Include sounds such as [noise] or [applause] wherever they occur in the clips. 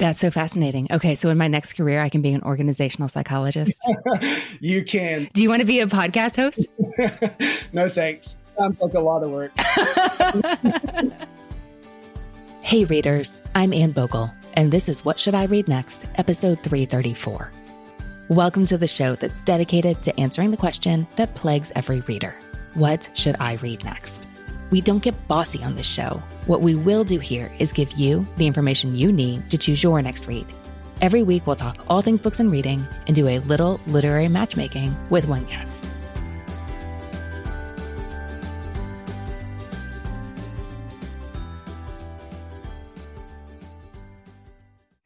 That's so fascinating. Okay, so in my next career, I can be an organizational psychologist. [laughs] you can. Do you want to be a podcast host? [laughs] no, thanks. Sounds like a lot of work. [laughs] hey, readers. I'm Anne Bogel, and this is What Should I Read Next, episode 334. Welcome to the show that's dedicated to answering the question that plagues every reader What should I read next? We don't get bossy on this show. What we will do here is give you the information you need to choose your next read. Every week, we'll talk all things books and reading and do a little literary matchmaking with one guest.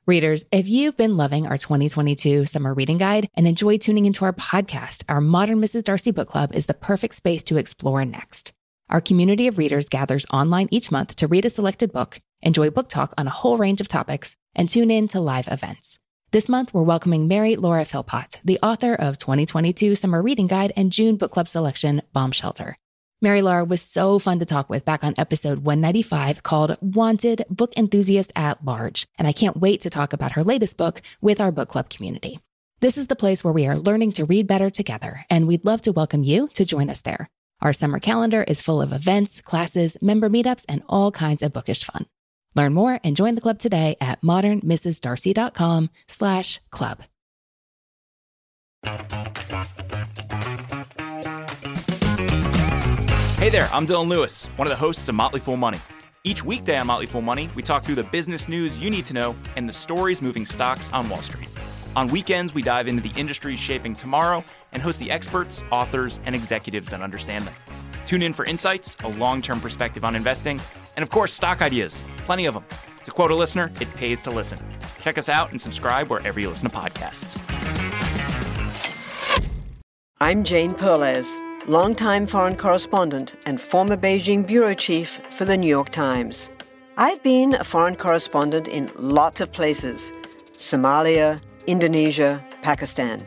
Readers, if you've been loving our 2022 summer reading guide and enjoy tuning into our podcast, our Modern Mrs. Darcy Book Club is the perfect space to explore next. Our community of readers gathers online each month to read a selected book, enjoy book talk on a whole range of topics, and tune in to live events. This month, we're welcoming Mary Laura Philpott, the author of 2022 Summer Reading Guide and June Book Club selection, Bomb Shelter. Mary Laura was so fun to talk with back on episode 195 called Wanted Book Enthusiast at Large, and I can't wait to talk about her latest book with our book club community. This is the place where we are learning to read better together, and we'd love to welcome you to join us there. Our summer calendar is full of events, classes, member meetups, and all kinds of bookish fun. Learn more and join the club today at modernmrsdarcy.com slash club. Hey there, I'm Dylan Lewis, one of the hosts of Motley Fool Money. Each weekday on Motley Fool Money, we talk through the business news you need to know and the stories moving stocks on Wall Street. On weekends, we dive into the industries shaping tomorrow and host the experts, authors, and executives that understand them. Tune in for insights, a long term perspective on investing, and of course, stock ideas. Plenty of them. To quote a listener, it pays to listen. Check us out and subscribe wherever you listen to podcasts. I'm Jane Perlez, longtime foreign correspondent and former Beijing bureau chief for the New York Times. I've been a foreign correspondent in lots of places Somalia, Indonesia, Pakistan,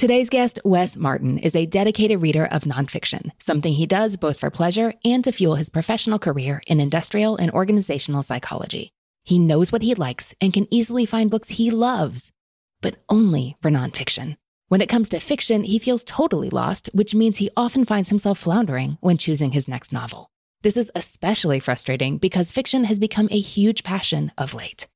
Today's guest, Wes Martin, is a dedicated reader of nonfiction, something he does both for pleasure and to fuel his professional career in industrial and organizational psychology. He knows what he likes and can easily find books he loves, but only for nonfiction. When it comes to fiction, he feels totally lost, which means he often finds himself floundering when choosing his next novel. This is especially frustrating because fiction has become a huge passion of late.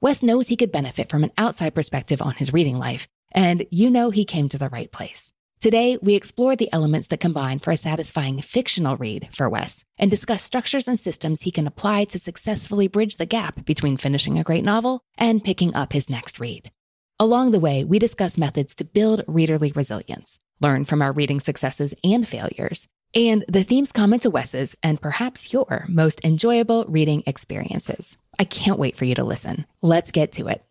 Wes knows he could benefit from an outside perspective on his reading life and you know he came to the right place. Today, we explore the elements that combine for a satisfying fictional read for Wes and discuss structures and systems he can apply to successfully bridge the gap between finishing a great novel and picking up his next read. Along the way, we discuss methods to build readerly resilience, learn from our reading successes and failures, and the themes common to Wes's and perhaps your most enjoyable reading experiences. I can't wait for you to listen. Let's get to it.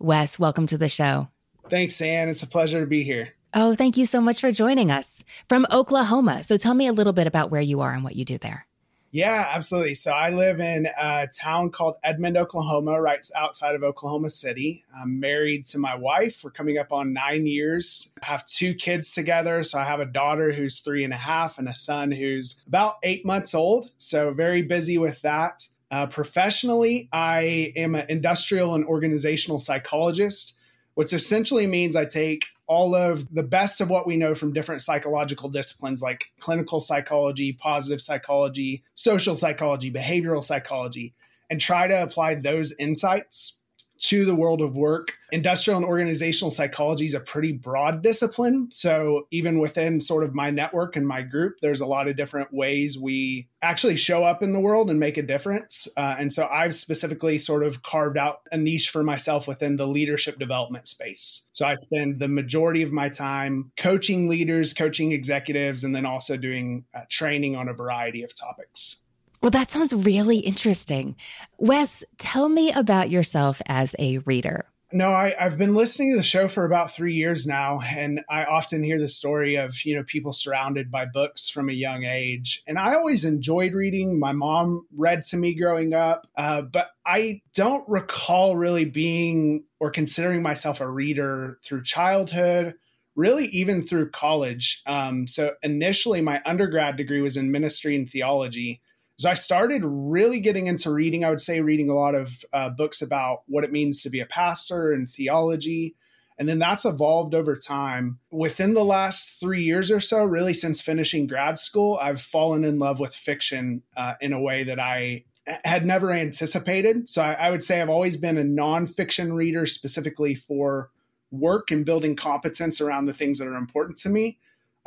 Wes, welcome to the show. Thanks, Anne. It's a pleasure to be here. Oh, thank you so much for joining us from Oklahoma. So tell me a little bit about where you are and what you do there. Yeah, absolutely. So I live in a town called Edmond, Oklahoma, right outside of Oklahoma City. I'm married to my wife. We're coming up on nine years. I have two kids together. So I have a daughter who's three and a half and a son who's about eight months old. So very busy with that. Uh, professionally, I am an industrial and organizational psychologist, which essentially means I take all of the best of what we know from different psychological disciplines like clinical psychology, positive psychology, social psychology, behavioral psychology, and try to apply those insights to the world of work. Industrial and organizational psychology is a pretty broad discipline. So, even within sort of my network and my group, there's a lot of different ways we actually show up in the world and make a difference. Uh, and so, I've specifically sort of carved out a niche for myself within the leadership development space. So, I spend the majority of my time coaching leaders, coaching executives, and then also doing uh, training on a variety of topics. Well, that sounds really interesting. Wes, tell me about yourself as a reader. No, I, have been listening to the show for about three years now, and I often hear the story of you know people surrounded by books from a young age. And I always enjoyed reading. My mom read to me growing up, uh, but I don't recall really being or considering myself a reader through childhood really even through college. Um, so initially, my undergrad degree was in ministry and theology. So I started really getting into reading. I would say reading a lot of uh, books about what it means to be a pastor and theology. And then that's evolved over time. Within the last three years or so, really since finishing grad school, I've fallen in love with fiction uh, in a way that I had never anticipated. So I, I would say I've always been a nonfiction reader specifically for work and building competence around the things that are important to me.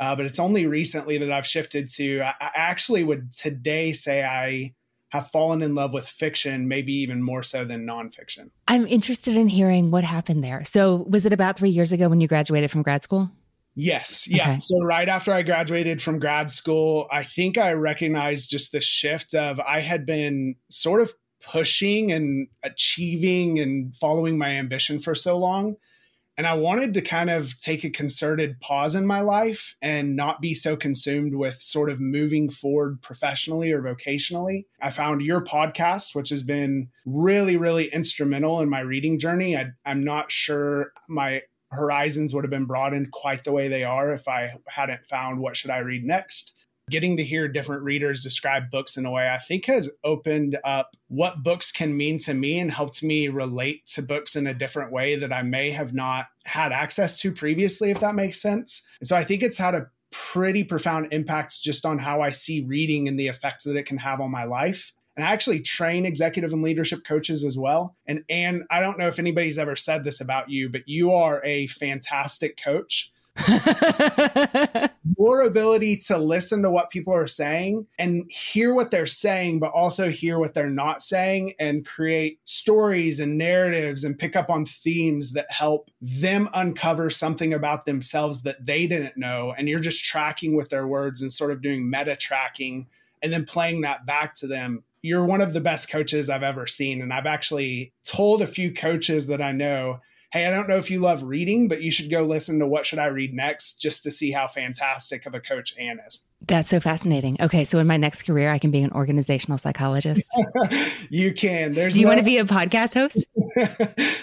Uh, but it's only recently that I've shifted to, I, I actually would today say I have fallen in love with fiction, maybe even more so than nonfiction. I'm interested in hearing what happened there. So, was it about three years ago when you graduated from grad school? Yes. Yeah. Okay. So, right after I graduated from grad school, I think I recognized just the shift of I had been sort of pushing and achieving and following my ambition for so long and I wanted to kind of take a concerted pause in my life and not be so consumed with sort of moving forward professionally or vocationally. I found your podcast, which has been really, really instrumental in my reading journey. I, am not sure my horizons would have been broadened quite the way they are if I hadn't found What Should I Read Next? Getting to hear different readers describe books in a way I think has opened up what books can mean to me and helped me relate to books in a different way that I may have not had access to previously, if that makes sense. So I think it's had a pretty profound impact just on how I see reading and the effects that it can have on my life. And I actually train executive and leadership coaches as well. And and I don't know if anybody's ever said this about you, but you are a fantastic coach [laughs] Your ability to listen to what people are saying and hear what they're saying, but also hear what they're not saying and create stories and narratives and pick up on themes that help them uncover something about themselves that they didn't know. And you're just tracking with their words and sort of doing meta tracking and then playing that back to them you're one of the best coaches I've ever seen. And I've actually told a few coaches that I know hey, I don't know if you love reading, but you should go listen to What Should I Read Next just to see how fantastic of a coach Anne is. That's so fascinating. Okay, so in my next career, I can be an organizational psychologist. [laughs] you can. There's Do you no... want to be a podcast host?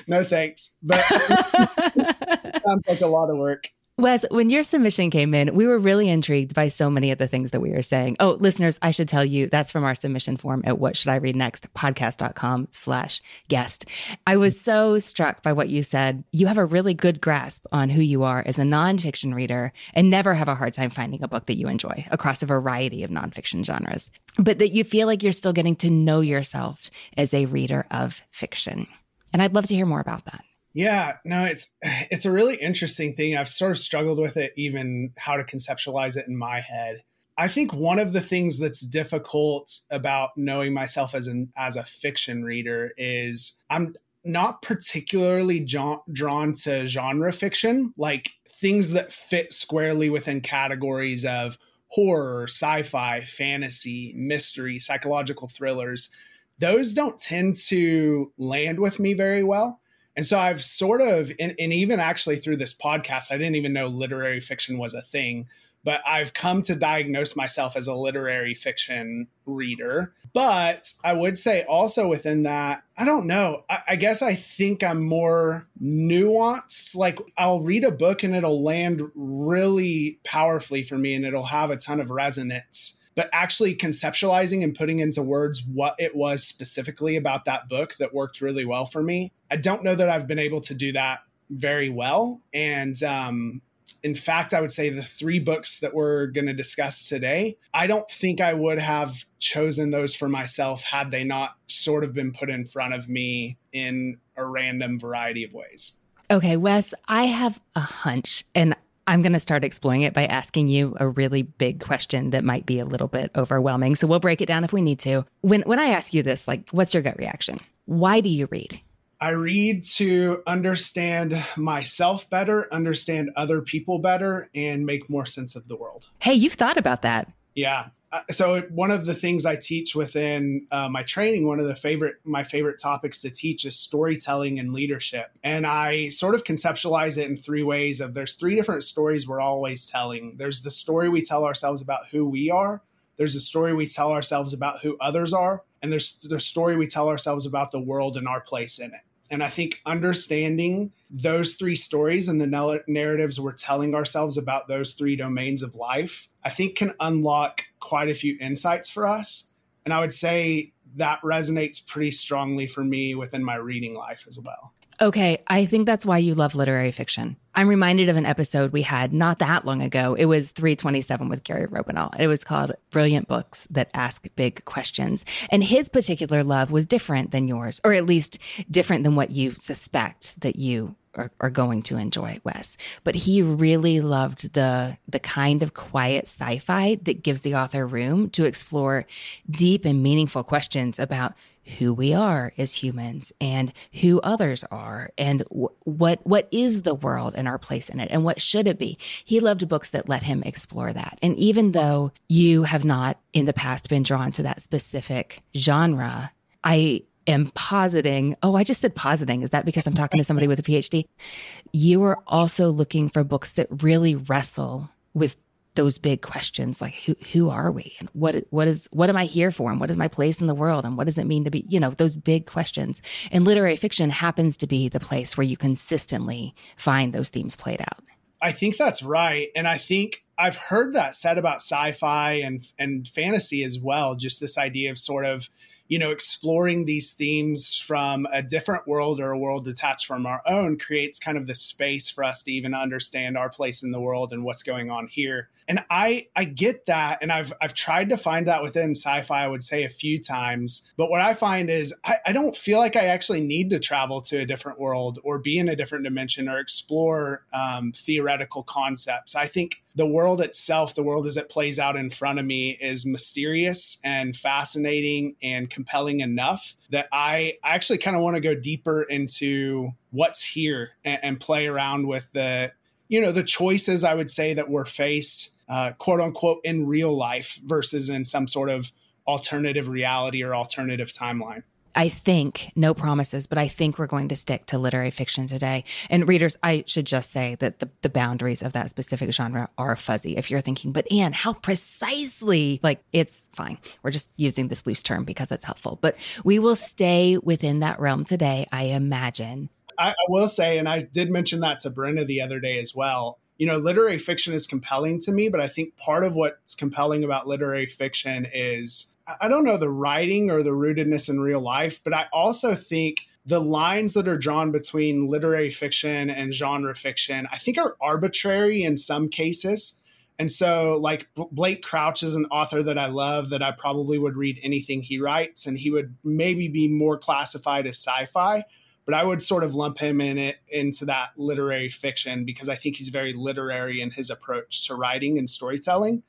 [laughs] no, thanks. But [laughs] sounds like a lot of work. Wes, when your submission came in, we were really intrigued by so many of the things that we were saying. Oh, listeners, I should tell you that's from our submission form at what should I read next podcast.com slash guest. I was so struck by what you said. You have a really good grasp on who you are as a nonfiction reader and never have a hard time finding a book that you enjoy across a variety of nonfiction genres, but that you feel like you're still getting to know yourself as a reader of fiction. And I'd love to hear more about that. Yeah, no, it's it's a really interesting thing. I've sort of struggled with it, even how to conceptualize it in my head. I think one of the things that's difficult about knowing myself as an as a fiction reader is I'm not particularly drawn, drawn to genre fiction, like things that fit squarely within categories of horror, sci-fi, fantasy, mystery, psychological thrillers. Those don't tend to land with me very well. And so I've sort of, and, and, even actually through this podcast, I didn't even know literary fiction was a thing, but I've come to diagnose myself as a literary fiction reader. But I would say also within that, I don't know. I, I guess I think I'm more nuanced. Like I'll read a book and it'll land really powerfully for me and it'll have a ton of resonance but actually conceptualizing and putting into words what it was specifically about that book that worked really well for me. I don't know that I've been able to do that very well. And um, in fact, I would say the three books that we're going to discuss today, I don't think I would have chosen those for myself had they not sort of been put in front of me in a random variety of ways. Okay, Wes, I have a hunch, and I'm going to start exploring it by asking you a really big question that might be a little bit overwhelming. So we'll break it down if we need to. When when I ask you this, like what's your gut reaction? Why do you read? I read to understand myself better, understand other people better, and make more sense of the world. Hey, you've thought about that. Yeah. Uh, so one of the things I teach within uh, my training, one of the favorite my favorite topics to teach is storytelling and leadership. And I sort of conceptualize it in three ways. Of there's three different stories we're always telling. There's the story we tell ourselves about who we are. There's a story we tell ourselves about who others are, and there's the story we tell ourselves about the world and our place in it. And I think understanding those three stories and the narratives we're telling ourselves about those three domains of life, I think can unlock quite a few insights for us. And I would say that resonates pretty strongly for me within my reading life as well. Okay, I think that's why you love literary fiction. I'm reminded of an episode we had not that long ago. It was 327 with Gary Robinall. It was called Brilliant Books That Ask Big Questions. And his particular love was different than yours, or at least different than what you suspect that you are, are going to enjoy, Wes. But he really loved the the kind of quiet sci-fi that gives the author room to explore deep and meaningful questions about who we are as humans and who others are and w- what what is the world and our place in it and what should it be he loved books that let him explore that and even though you have not in the past been drawn to that specific genre i am positing. Oh i just said positing. Is that because i'm talking to somebody with a phd you are also looking for books that really wrestle with those big questions like who who are we? And what what is what am I here for? And what is my place in the world? And what does it mean to be you know those big questions. And literary fiction happens to be the place where you consistently find those themes played out. I think that's right. And I think I've heard that said about sci-fi and and fantasy as well just this idea of sort of you know, exploring these themes from a different world or a world detached from our own creates kind of the space for us to even understand our place in the world and what's going on here. And I I get that, and I've I've tried to find that within sci-fi. I would say a few times, but what I find is I, I don't feel like I actually need to travel to a different world or be in a different dimension or explore um, theoretical concepts. I think the world itself, the world as it plays out in front of me, is mysterious and fascinating and compelling enough that I, actually kind of want to go deeper into what's here and, and, play around with the, you know, the choices I would say that we're faced, uh, quote unquote, in real life versus in some sort of alternative reality or alternative timeline. I think, no promises, but I think we're going to stick to literary fiction today. And readers, I should just say that the, the boundaries of that specific genre are fuzzy. If you're thinking, but Anne, how precisely? Like, it's fine. We're just using this loose term because it's helpful. But we will stay within that realm today, I imagine. I, I will say, and I did mention that to Brenda the other day as well you know, literary fiction is compelling to me, but I think part of what's compelling about literary fiction is I don't know the writing or the rootedness in real life, but I also think the lines that are drawn between literary fiction and genre fiction, I think are arbitrary in some cases. And so, like Blake Crouch is an author that I love, that I probably would read anything he writes, and he would maybe be more classified as sci-fi, but I would sort of lump him in it into that literary fiction because I think he's very literary in his approach to writing and storytelling.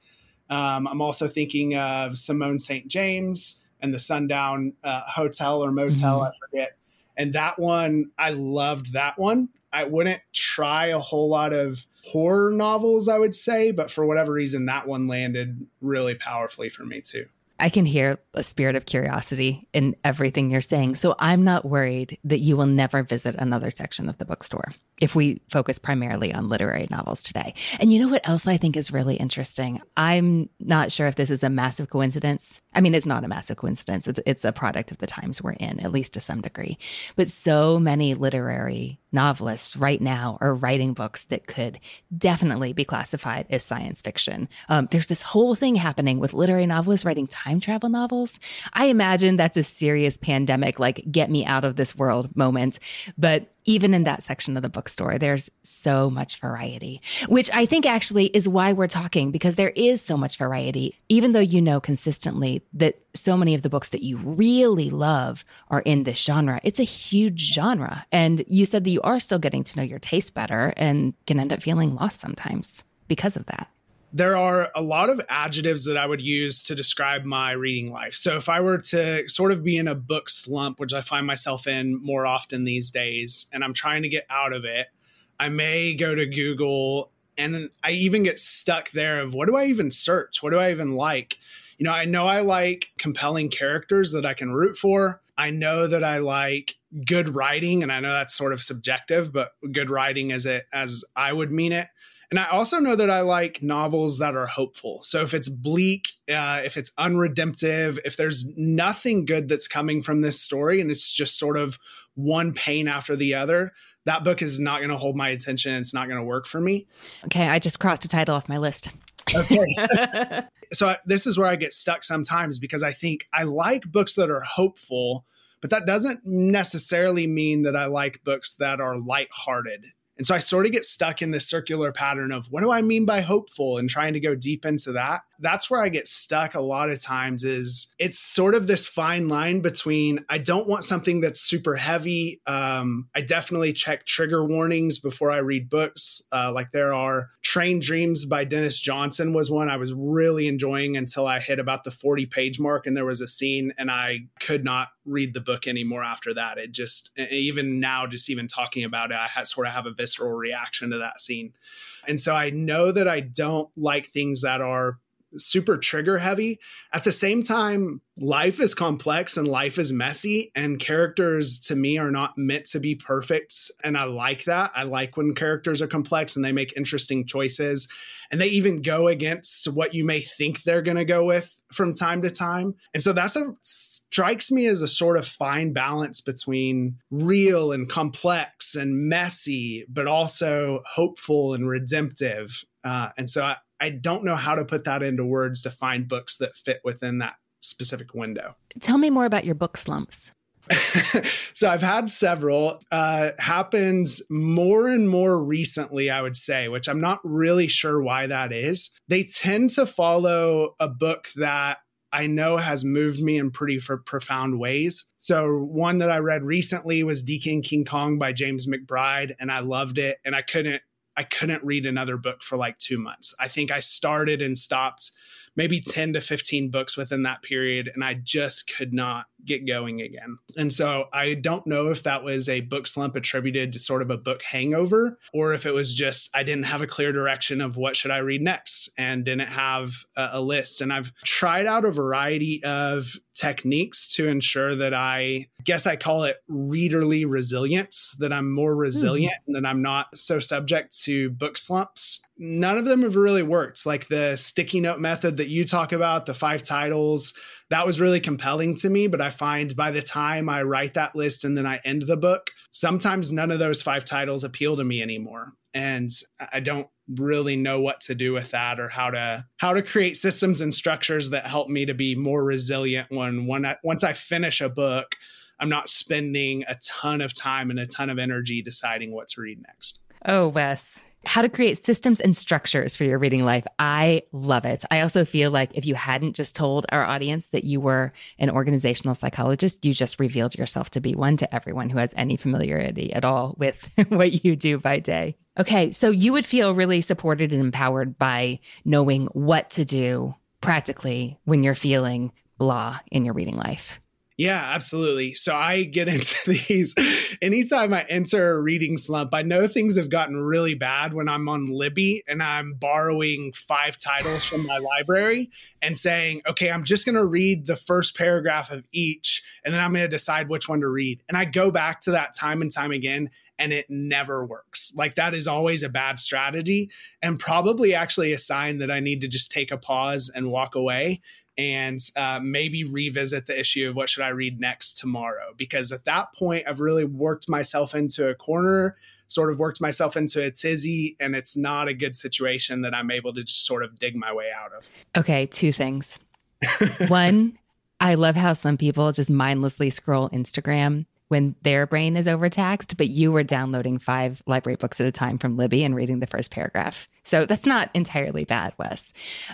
Um, I'm also thinking of Simone St. James and the Sundown uh, Hotel or Motel, mm-hmm. I forget. And that one, I loved that one. I wouldn't try a whole lot of horror novels, I would say, but for whatever reason, that one landed really powerfully for me too. I can hear a spirit of curiosity in everything you're saying. So I'm not worried that you will never visit another section of the bookstore if we focus primarily on literary novels today. And you know what else I think is really interesting? I'm not sure if this is a massive coincidence. I mean, it's not a massive coincidence. It's it's a product of the times we're in, at least to some degree. But so many literary novelists right now are writing books that could definitely be classified as science fiction. Um, there's this whole thing happening with literary novelists writing time time travel novels. I imagine that's a serious pandemic, like get me out of this world moment. But even in that section of the bookstore, there's so much variety, which I think actually is why we're talking because there is so much variety, even though you know consistently that so many of the books that you really love are in this genre. It's a huge genre. And you said that you are still getting to know your taste better and can end up feeling lost sometimes because of that there are a lot of adjectives that I would use to describe my reading life. So if I were to sort of be in a book slump, which I find myself in more often these days, and I'm trying to get out of it, I may go to Google and then I even get stuck there of what do I even search? What do I even like? You know, I know I like compelling characters that I can root for. I know that I like good writing and I know that's sort of subjective, but good writing as it as I would mean it. And I also know that I like novels that are hopeful. So if it's bleak, uh, if it's unredemptive, if there's nothing good that's coming from this story and it's just sort of one pain after the other, that book is not going to hold my attention. It's not going to work for me. Okay. I just crossed a title off my list. Okay. [laughs] [laughs] so I, this is where I get stuck sometimes because I think I like books that are hopeful, but that doesn't necessarily mean that I like books that are lighthearted and so I sort of get stuck in this circular pattern of what do I mean by hopeful and trying to go deep into that. That's where I get stuck a lot of times is it's sort of this fine line between I don't want something that's super heavy. Um, I definitely check trigger warnings before I read books. Uh, like there are Train Dreams by Denis Johnson was one I was really enjoying until I hit about the 40 page mark and there was a scene and I could not read the book anymore after that. It just, even now, just even talking about it, I had, sort of have a visceral reaction to that scene. And so I know that I don't like things that are super trigger heavy. At the same time, life is complex and life is messy, and characters to me are not meant to be perfect. And I like that. I like when characters are complex and they make interesting choices and they even go against what you may think they're going to go with from time to time. And so that's a strikes me as a sort of fine balance between real and complex and messy, but also hopeful and redemptive. Uh, and so I, I don't know how to put that into words to find books that fit within that specific window. Tell me more about your book slumps. [laughs] so I've had several. Uh, happens more and more recently, I would say, which I'm not really sure why that is. They tend to follow a book that I know has moved me in pretty for profound ways. So one that I read recently was Deacon King Kong by James McBride, and I loved it. And I couldn't I couldn't read another book for like two months. I think I started and stopped maybe 10 to 15 books within that period, and I just could not get going again. And so I don't know if that was a book slump attributed to sort of a book hangover or if it was just I didn't have a clear direction of what should I read next and didn't have a, a list. And I've tried out a variety of techniques to ensure that I guess I call it readerly resilience, that I'm more resilient mm-hmm. and that I'm not so subject to book slumps. None of them have really worked. Like the sticky note method that you talk about, the five titles, that was really compelling to me. But I find by the time I write that list and then I end the book, sometimes none of those five titles appeal to me anymore. And I don't really know what to do with that or how to how to create systems and structures that help me to be more resilient when when I, once I finish a book I'm not spending a ton of time and a ton of energy deciding what to read next. Oh, Wes. How to create systems and structures for your reading life. I love it. I also feel like if you hadn't just told our audience that you were an organizational psychologist, you just revealed yourself to be one to everyone who has any familiarity at all with [laughs] what you do by day. Okay, so you would feel really supported and empowered by knowing what to do practically when you're feeling blah in your reading life. Yeah, absolutely. So I get [laughs] into these anytime I enter a reading slump. I know things have gotten really bad when I'm on Libby and I'm borrowing five titles from my library and saying, okay, I'm just going to read the first paragraph of each and then I'm going to decide which one to read. And I go back to that time and time again and it never works. Like that is always a bad strategy and probably actually a sign that I need to just take a pause and walk away and uh, maybe revisit the issue of what should I read next tomorrow. Because at that point, I've really worked myself into a corner, sort of worked myself into a tizzy, and it's not a good situation that I'm able to just sort of dig my way out of. Okay, two things. [laughs] One, I love how some people just mindlessly scroll Instagram when their brain is overtaxed, but you were downloading five library books at a time from Libby and reading the first paragraph. So that's not entirely bad, Wes.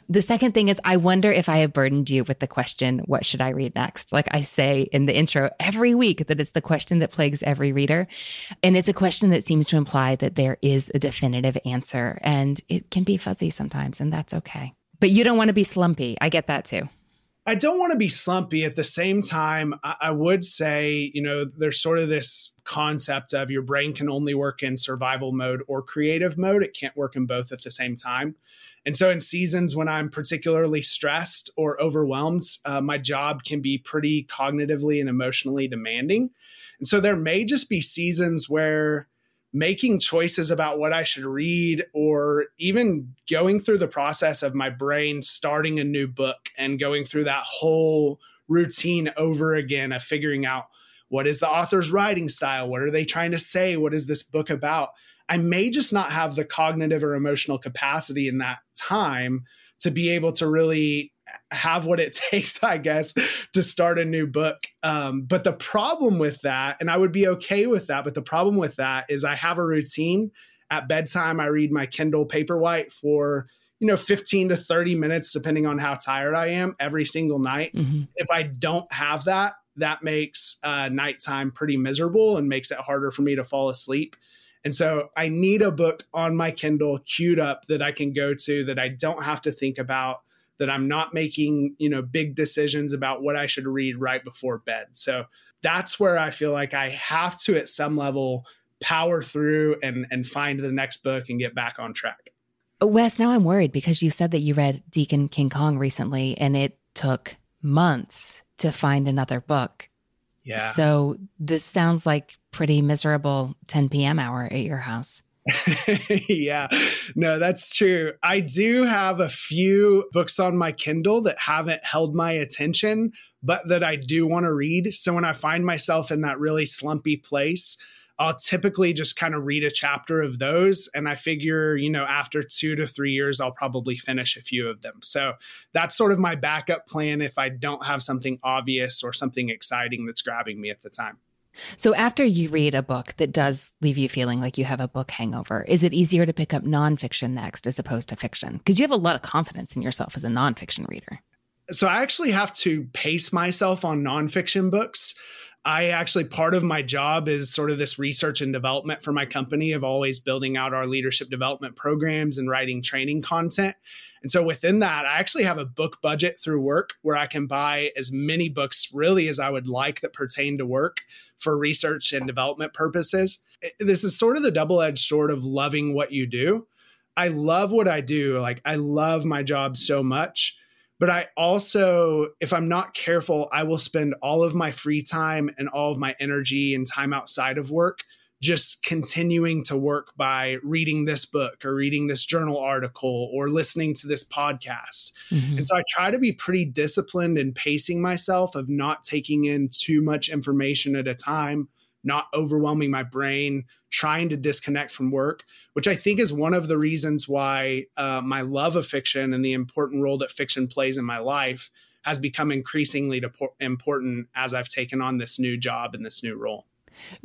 The second thing is, I wonder if I have burdened you with the question, what should I read next? Like I say in the intro every week, that it's the question that plagues every reader. And it's a question that seems to imply that there is a definitive answer, and it can be fuzzy sometimes, and that's okay. But you don't want to be slumpy. I get that too. I don't want to be slumpy. At the same time, I, I, would say, you know, there's sort of this concept of your brain can only work in survival mode or creative mode. It can't work in both at the same time. And so, in seasons when I'm particularly stressed or overwhelmed, uh, my job can be pretty cognitively and emotionally demanding. And so, there may just be seasons where making choices about what I should read, or even going through the process of my brain starting a new book and going through that whole routine over again of figuring out what is the author's writing style? What are they trying to say? What is this book about? I may just not have the cognitive or emotional capacity in that time to be able to really have what it [laughs] takes, I guess, to start a new book. Um, but the problem with that, and I would be okay with that, but the problem with that is I have a routine. At bedtime, I read my Kindle Paperwhite for you know 15 to 30 minutes depending on how tired i am every single night mm-hmm. if i don't have that that makes uh, nighttime pretty miserable and makes it harder for me to fall asleep and so i need a book on my kindle queued up that i can go to that i don't have to think about that I'm not making, you know, big decisions about what I should read right before bed. So that's where I feel like I have to at some level power through and and find the next book and get back on track. Oh, Wes, now I'm worried because you said that you read Deacon King Kong recently and it took months to find another book. Yeah. So this sounds like pretty miserable 10 p.m. hour at your house. [laughs] yeah, no, that's true. I do have a few books on my Kindle that haven't held my attention, but that I do want to read. So when I find myself in that really slumpy place, I'll typically just kind of read a chapter of those. And I figure, you know, after two to three years, I'll probably finish a few of them. So that's sort of my backup plan if I don't have something obvious or something exciting that's grabbing me at the time. So, after you read a book that does leave you feeling like you have a book hangover, is it easier to pick up nonfiction next as opposed to fiction? Because you have a lot of confidence in yourself as a nonfiction reader. So, I actually have to pace myself on nonfiction books. I actually, part of my job is sort of this research and development for my company of always building out our leadership development programs and writing training content. And so within that, I actually have a book budget through work where I can buy as many books really as I would like that pertain to work for research and development purposes. This is sort of the double edged sword of loving what you do. I love what I do. Like, I love my job so much. But I also, if I'm not careful, I will spend all of my free time and all of my energy and time outside of work just continuing to work by reading this book or reading this journal article or listening to this podcast. Mm-hmm. And so I try to be pretty disciplined in pacing myself of not taking in too much information at a time, not overwhelming my brain, trying to disconnect from work, which I think is one of the reasons why uh, my love of fiction and the important role that fiction plays in my life has become increasingly important as I've taken on this new job and this new role.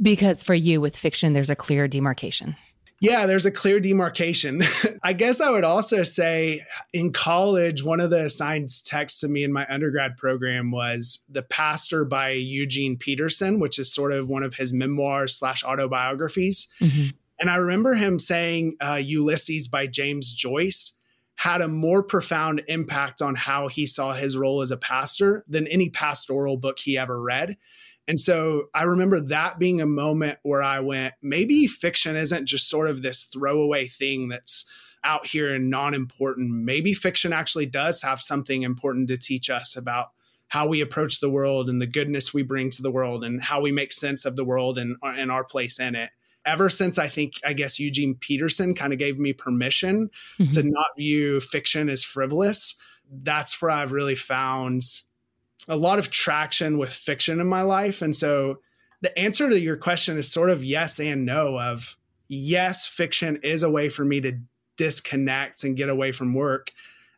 Because for you with fiction, there's a clear demarcation. Yeah, there's a clear demarcation. [laughs] I guess I would also say in college, one of the assigned texts to me in my undergrad program was The Pastor by Eugene Peterson, which is sort of one of his memoirs slash autobiographies. Mm-hmm. And I remember him saying uh, Ulysses by James Joyce had a more profound impact on how he saw his role as a pastor than any pastoral book he ever read. And so I remember that being a moment where I went, maybe fiction isn't just sort of this throwaway thing that's out here and non important. Maybe fiction actually does have something important to teach us about how we approach the world and the goodness we bring to the world and how we make sense of the world and, and our place in it. Ever since I think, I guess Eugene Peterson kind of gave me permission mm-hmm. to not view fiction as frivolous, that's where I've really found a lot of traction with fiction in my life. And so the answer to your question is sort of yes and no of yes, fiction is a way for me to disconnect and get away from work.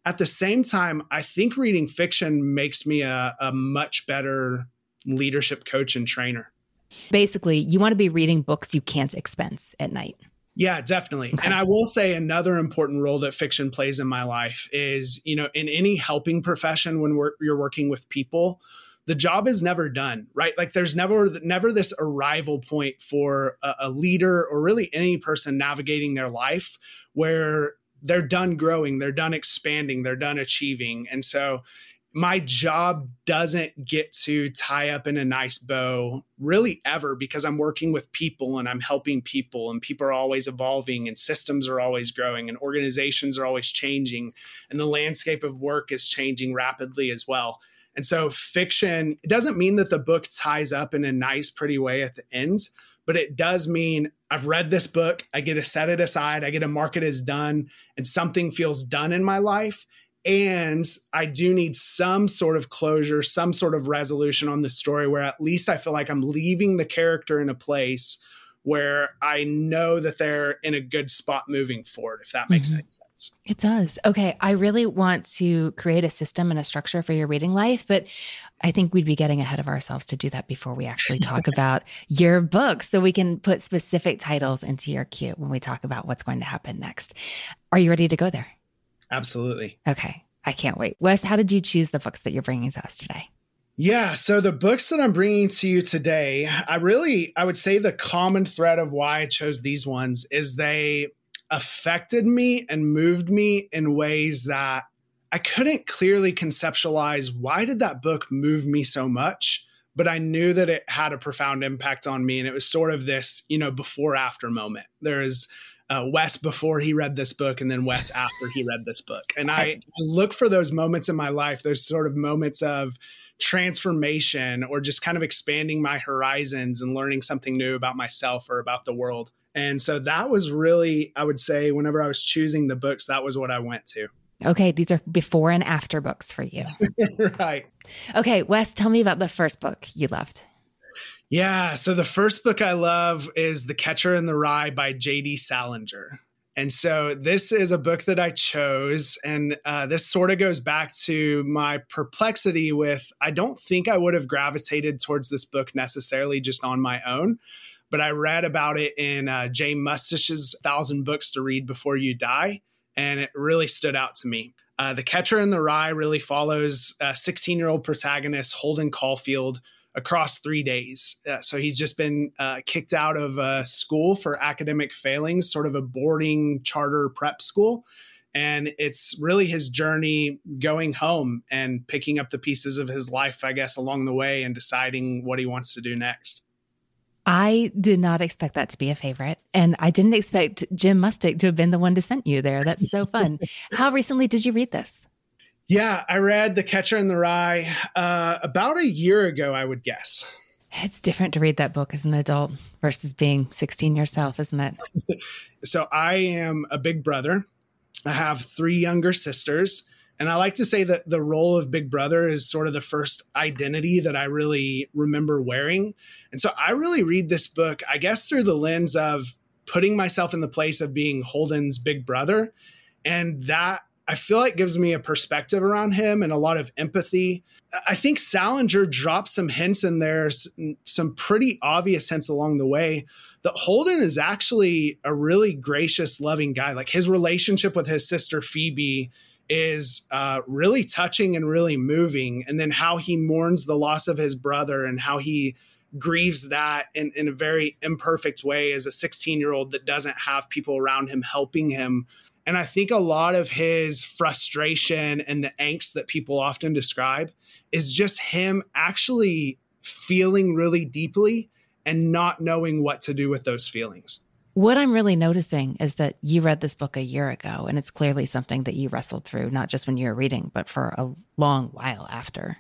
at the same time, I think reading fiction makes me a, a much better leadership coach and trainer. Basically, you want to be reading books you can't expense at night. Yeah, definitely. Okay. And I will say another important role that fiction plays in my life is, you know, in any helping profession when you're working with people, the job is never done, right? Like there's never never this arrival point for a, a leader or really any person navigating their life where they're done growing, they're done expanding, they're done achieving. And so my job doesn't get to tie up in a nice bow really ever because I'm working with people and I'm helping people and people are always evolving and systems are always growing and organizations are always changing and the landscape of work is changing rapidly as well. And so fiction it doesn't mean that the book ties up in a nice pretty way at the end, but it does mean I've read this book, I get to set it aside, I get to mark it as done and something feels done in my life and I do need some sort of closure, some sort of resolution on the story where at least I feel like I'm leaving the character in a place where I know that they're in a good spot moving forward, if that makes mm-hmm. any sense. It does. Okay. I really want to create a system and a structure for your reading life, but I think we'd be getting ahead of ourselves to do that before we actually talk [laughs] about your book. So we can put specific titles into your queue when we talk about what's going to happen next. Are you ready to go there? Absolutely. Okay. I can't wait. Wes, how did you choose the books that you're bringing to us today? Yeah, so the books that I'm bringing to you today, I really I would say the common thread of why I chose these ones is they affected me and moved me in ways that I couldn't clearly conceptualize why did that book move me so much, but I knew that it had a profound impact on me and it was sort of this, you know, before after moment. There is uh, Wes before he read this book and then Wes after he read this book. And I, I look for those moments in my life, those sort of moments of transformation or just kind of expanding my horizons and learning something new about myself or about the world. And so that was really, I would say, whenever I was choosing the books, that was what I went to. Okay, these are before and after books for you. [laughs] right. Okay, Wes, tell me about the first book you loved. Yeah. So the first book I love is The Catcher in the Rye by J.D. Salinger. And so this is a book that I chose. And uh, this sort of goes back to my perplexity with I don't think I would have gravitated towards this book necessarily just on my own. But I read about it in uh, Jay Mustich's Thousand Books to Read Before You Die. And it really stood out to me. Uh, the Catcher in the Rye really follows a 16 year old protagonist, Holden Caulfield, across three days. Uh, so he's just been uh, kicked out of uh, school for academic failings, sort of a boarding charter prep school. And it's really his journey going home and picking up the pieces of his life, I guess, along the way and deciding what he wants to do next. I did not expect that to be a favorite. And I didn't expect Jim Mustich to have been the one to send you there. That's so fun. [laughs] How recently did you read this? Yeah, I read The Catcher in the Rye uh, about a year ago, I would guess. It's different to read that book as an adult versus being 16 yourself, isn't it? [laughs] so I am a big brother. I have three younger sisters. And I like to say that the role of big brother is sort of the first identity that I really remember wearing. And so I really read this book, I guess, through the lens of putting myself in the place of being Holden's big brother. And that I feel like gives me a perspective around him and a lot of empathy. I think Salinger drops some hints in there, some pretty obvious hints along the way that Holden is actually a really gracious, loving guy. Like his relationship with his sister Phoebe is uh, really touching and really moving. And then how he mourns the loss of his brother and how he grieves that in, in a very imperfect way as a 16 year old that doesn't have people around him helping him and I think a lot of his frustration and the angst that people often describe is just him actually feeling really deeply and not knowing what to do with those feelings. What I'm really noticing is that you read this book a year ago, and it's clearly something that you wrestled through, not just when you were reading, but for a long while after.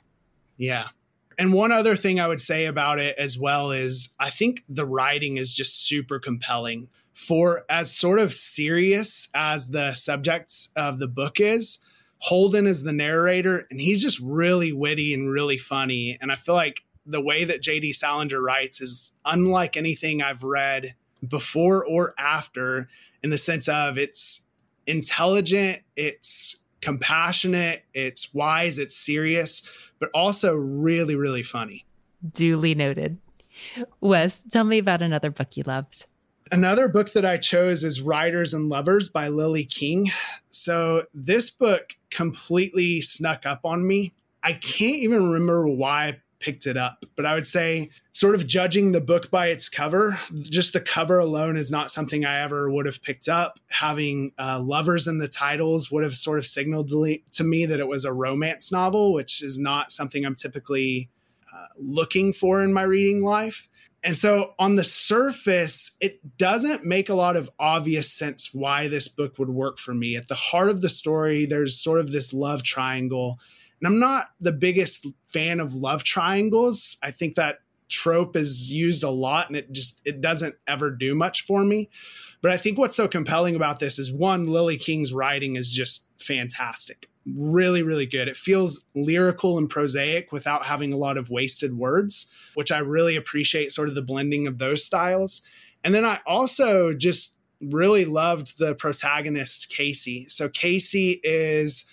Yeah. And one other thing I would say about it as well is I think the writing is just super compelling for as sort of serious as the subjects of the book is, Holden is the narrator, and he's just really witty and really funny. And I feel like the way that JD Salinger writes is unlike anything I've read before or after, in the sense of it's intelligent, it's compassionate, it's wise, it's serious, but also really, really funny. Duly noted. Wes, tell me about another book you loved. Another book that I chose is Writers and Lovers by Lily King. So this book completely snuck up on me. I can't even remember why I picked it up, but I would say, sort of judging the book by its cover, just the cover alone is not something I ever would have picked up. Having uh, lovers in the titles would have sort of signaled to me that it was a romance novel, which is not something I'm typically uh, looking for in my reading life. And so on the surface, it doesn't make a lot of obvious sense why this book would work for me. At the heart of the story, there's sort of this love triangle. And I'm not the biggest fan of love triangles. I think that trope is used a lot and it just it doesn't ever do much for me. But I think what's so compelling about this is one Lily King's writing is just fantastic really, really good. It feels lyrical and prosaic without having a lot of wasted words, which I really appreciate sort of the blending of those styles. And then I also just really loved the protagonist, Casey. So Casey is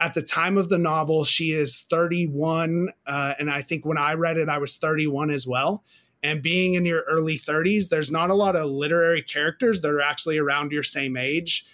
at the time of the novel, she is 31. Uh, and I think when I read it, I was 31 as well. And being in your early 30s, there's not a lot of literary characters that are actually around your same age.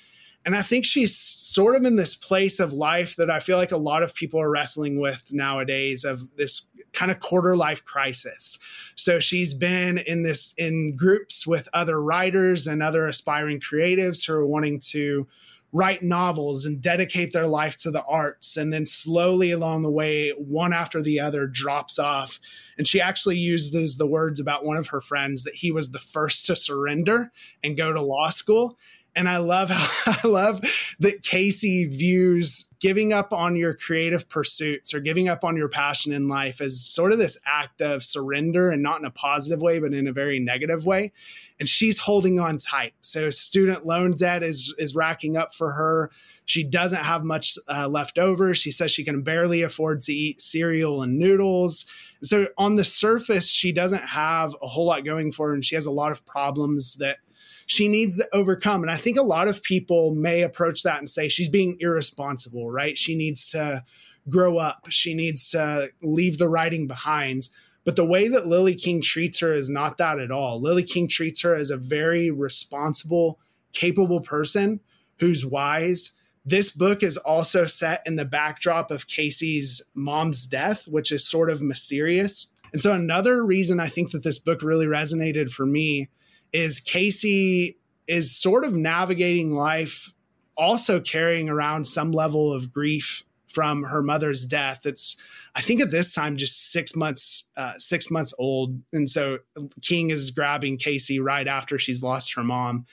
And I think she's sort of in this place of life that I feel like a lot of people are wrestling with nowadays of this kind of quarter life crisis. So she's been in this in groups with other writers and other aspiring creatives who are wanting to write novels and dedicate their life to the arts. And then slowly along the way one after the other drops off. And she actually uses the words about one of her friends that he was the first to surrender and go to law school and I love how [laughs] I love that Casey views giving up on your creative pursuits or giving up on your passion in life as sort of this act of surrender and not in a positive way, but in a very negative way. And she's holding on tight. So student loan debt is is racking up for her. She doesn't have much uh, left over. She says she can barely afford to eat cereal and noodles. So on the surface, she doesn't have a whole lot going for her, and she has a lot of problems that she needs to overcome. And I think a lot of people may approach that and say she's being irresponsible, right? She needs to grow up, she needs to leave the writing behind. But the way that Lily King treats her is not that at all. Lily King treats her as a very responsible, capable person who's wise. This book is also set in the backdrop of Casey's mom's death, which is sort of mysterious. And so, another reason I think that this book really resonated for me is Casey is sort of navigating life, also carrying around some level of grief from her mother's death. It's, I think at this time, just six months, uh, six months old. And so King is grabbing Casey right after she's lost her mom.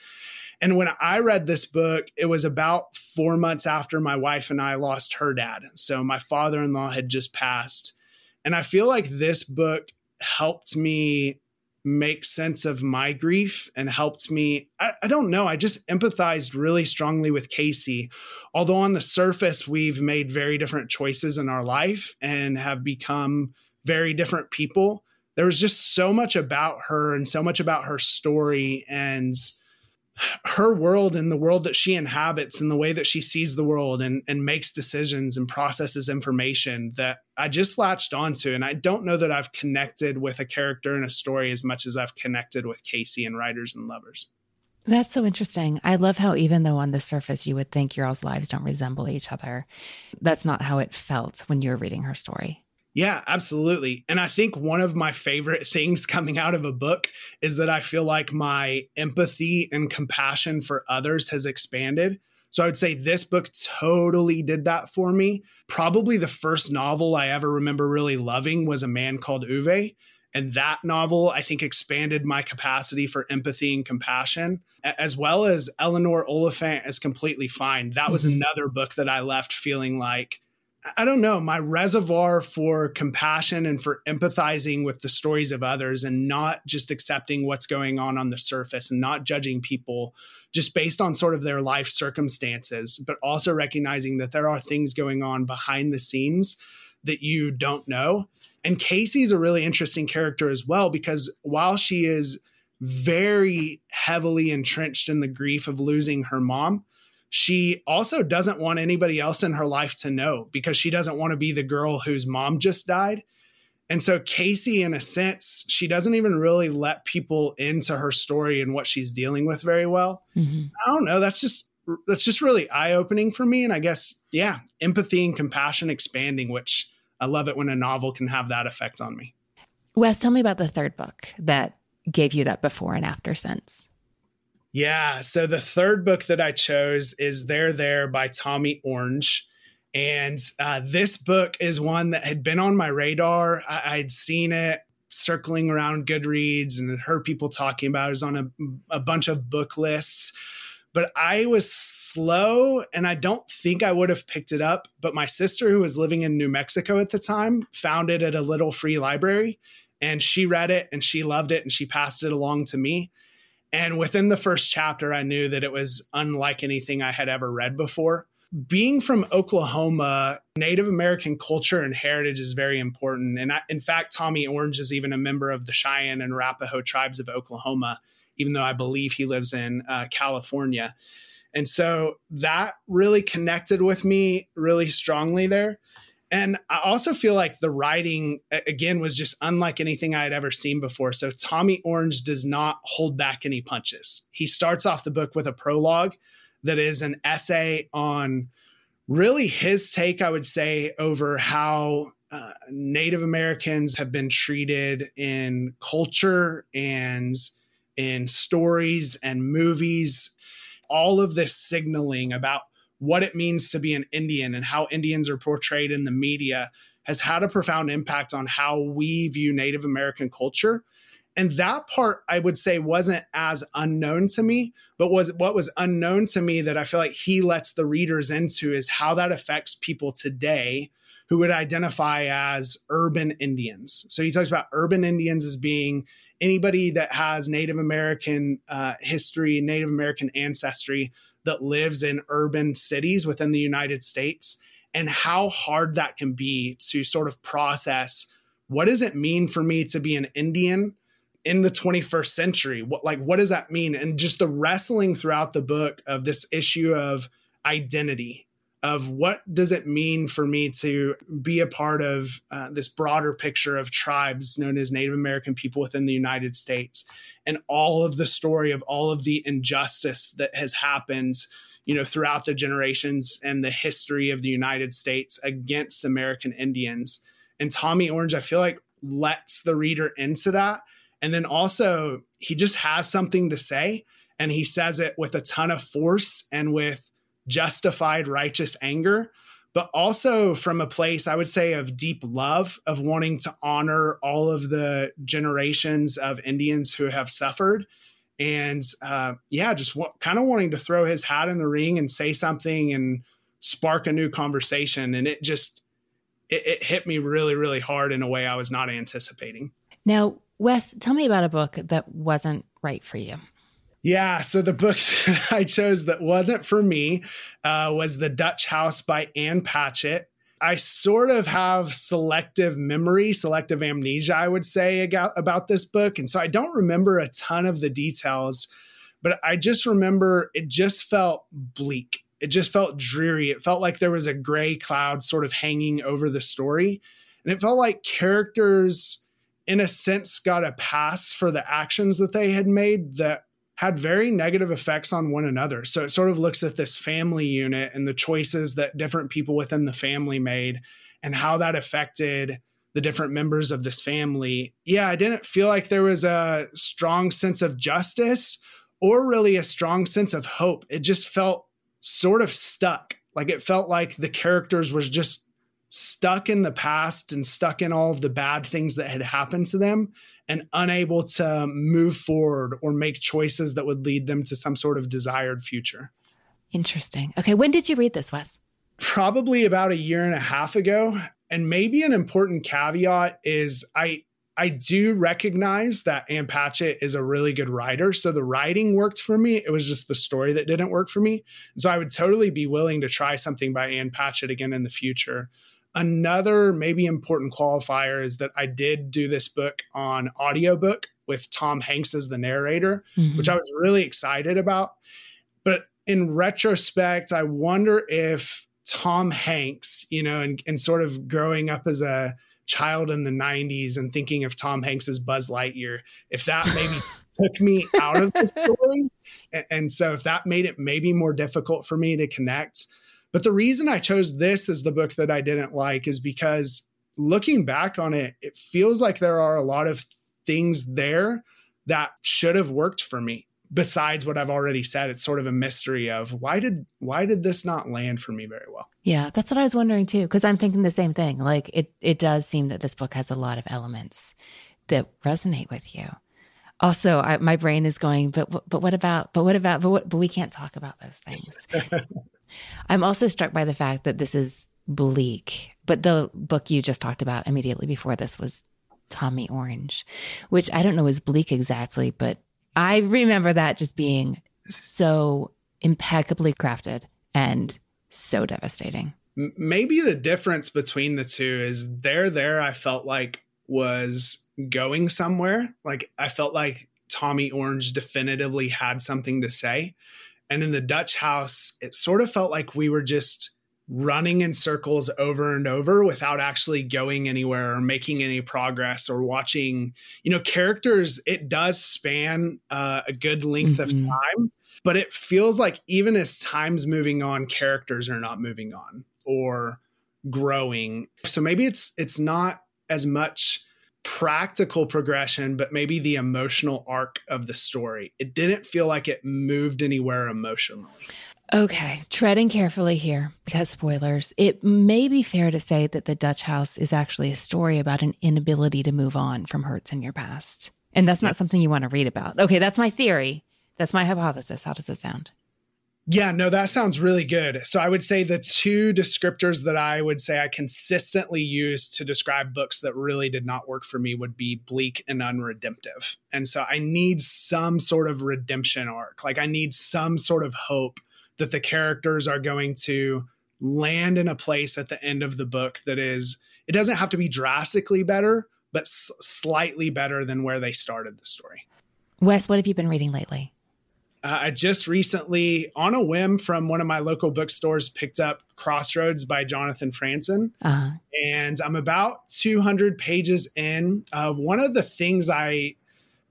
And when I read this book, it was about four months after my wife and I lost her dad. So my father in law had just passed. And I feel like this book helped me make sense of my grief and helped me. I, I, don't know. I just empathized really strongly with Casey. Although on the surface, we've made very different choices in our life and have become very different people. There was just so much about her and so much about her story and her world and the world that she inhabits and the way that she sees the world and, and makes decisions and processes information that I just latched onto. And I don't know that I've connected with a character in a story as much as I've connected with Casey and Writers and Lovers. That's so interesting. I love how, even though on the surface you would think your all's lives don't resemble each other, that's not how it felt when you were reading her story. Yeah, absolutely. And I think one of my favorite [laughs] things coming out of a book is that I feel like my empathy and compassion for others has expanded. So I would say this book totally did that for me. Probably the first novel I ever remember really loving was A Man Called Ove. And that novel, I think, expanded my capacity for empathy and compassion, as well as Eleanor Oliphant is Completely Fine. That was mm-hmm. another book that I left feeling like I don't know, my reservoir for compassion and for empathizing with the stories of others and not just accepting what's going on on the surface and not judging people just based on sort of their life circumstances, but also recognizing that there are things going on behind the scenes that you don't know. And Casey's a really interesting character as well because while she is very heavily entrenched in the grief of losing her mom, she also doesn't want anybody else in her life to know because she doesn't want to be the girl whose mom just died. And so Casey, in a sense, she doesn't even really let people into her story and what she's dealing with very well. Mm-hmm. I don't know. That's just that's just really eye opening for me. And I guess, yeah, empathy and compassion expanding, which I love it when a novel can have that effect on me. Wes, tell me about the third book that gave you that before and after sense. Yeah. So the third book that I chose is There There by Tommy Orange. And uh, this book is one that had been on my radar. I- would seen it circling around Goodreads and heard people talking about it. It was on a, a bunch of book lists. But I was slow and I don't think I would have picked it up. But my sister, who was living in New Mexico at the time, found it at a little free library and she read it and she loved it and she passed it along to me. And within the first chapter, I knew that it was unlike anything I had ever read before. Being from Oklahoma, Native American culture and heritage is very important. And I, in fact, Tommy Orange is even a member of the Cheyenne and Arapaho tribes of Oklahoma, even though I believe he lives in uh, California. And so that really connected with me really strongly there. And I also feel like the writing, again, was just unlike anything I had ever seen before. So Tommy Orange does not hold back any punches. He starts off the book with a prologue that is an essay on really his take, I would say, over how uh, Native Americans have been treated in culture and in stories and movies. All of this signaling about what it means to be an Indian and how Indians are portrayed in the media has had a profound impact on how we view Native American culture. And that part I would say wasn't as unknown to me, but was what was unknown to me that I feel like he lets the readers into is how that affects people today who would identify as urban Indians. So he talks about urban Indians as being anybody that has Native American uh, history, Native American ancestry, that lives in urban cities within the United States and how hard that can be to sort of process what does it mean for me to be an Indian in the 21st century? What like what does that mean? And just the wrestling throughout the book of this issue of identity of what does it mean for me to be a part of uh, this broader picture of tribes known as Native American people within the United States and all of the story of all of the injustice that has happened you know throughout the generations and the history of the United States against American Indians. And Tommy Orange I feel like lets the reader into that. And then also he just has something to say and he says it with a ton of force and with justified righteous anger, but also from a place, I would say, of deep love, of wanting to honor all of the generations of Indians who have suffered. And uh, yeah, just w- kind of wanting to throw his hat in the ring and say something and spark a new conversation. And it just, it, it hit me really, really hard in a way I was not anticipating. Now, Wes, tell me about a book that wasn't right for you. Yeah, so the book [laughs] that I chose that wasn't for me uh, was The Dutch House by Ann Patchett. I sort of have selective memory, selective amnesia, I would say, about this book. And so I don't remember a ton of the details, but I just remember it just felt bleak. It just felt dreary. It felt like there was a gray cloud sort of hanging over the story. And it felt like characters, in a sense, got a pass for the actions that they had made that had very negative effects on one another. So it sort of looks at this family unit and the choices that different people within the family made and how that affected the different members of this family. Yeah, I didn't feel like there was a strong sense of justice or really a strong sense of hope. It just felt sort of stuck. Like it felt like the characters was just stuck in the past and stuck in all of the bad things that had happened to them and unable to move forward or make choices that would lead them to some sort of desired future. Interesting. Okay, when did you read this, Wes? Probably about a year and a half ago. And maybe an important caveat is I I do recognize that Ann Patchett is a really good writer. So the writing worked for me. It was just the story that didn't work for me. So I would totally be willing to try something by Ann Patchett again in the future. Another maybe important qualifier is that I did do this book on audiobook with Tom Hanks as the narrator, mm-hmm. which I was really excited about. But in retrospect, I wonder if Tom Hanks, you know, and, and sort of growing up as a child in the 90s and thinking of Tom Hanks as Buzz Lightyear, if that maybe [laughs] took me out of the story. And, and so if that made it maybe more difficult for me to connect. But the reason I chose this as the book that I didn't like is because looking back on it, it feels like there are a lot of things there that should have worked for me besides what I've already said, it's sort of a mystery of why did why did this not land for me very well? Yeah, that's what I was wondering too, because I'm thinking the same thing. Like it it does seem that this book has a lot of elements that resonate with you. Also, I, my brain is going, but but what about? But what about? But what? But we can't talk about those things. [laughs] I'm also struck by the fact that this is bleak, but the book you just talked about immediately before this was Tommy Orange, which I don't know is bleak exactly, but I remember that just being so impeccably crafted and so devastating. Maybe the difference between the two is there, there, I felt like was going somewhere. Like I felt like Tommy Orange definitively had something to say. And in the Dutch house, it sort of felt like we were just running in circles over and over without actually going anywhere or making any progress or watching you know characters it does span uh, a good length mm-hmm. of time but it feels like even as time's moving on characters are not moving on or growing so maybe it's it's not as much practical progression but maybe the emotional arc of the story it didn't feel like it moved anywhere emotionally Okay, treading carefully here because spoilers. It may be fair to say that The Dutch House is actually a story about an inability to move on from hurts in your past. And that's not something you want to read about. Okay, that's my theory. That's my hypothesis. How does it sound? Yeah, no, that sounds really good. So I would say the two descriptors that I would say I consistently use to describe books that really did not work for me would be bleak and unredemptive. And so I need some sort of redemption arc. Like I need some sort of hope that the characters are going to land in a place at the end of the book that is it doesn't have to be drastically better but s- slightly better than where they started the story wes what have you been reading lately uh, i just recently on a whim from one of my local bookstores picked up crossroads by jonathan franzen uh-huh. and i'm about 200 pages in uh, one of the things i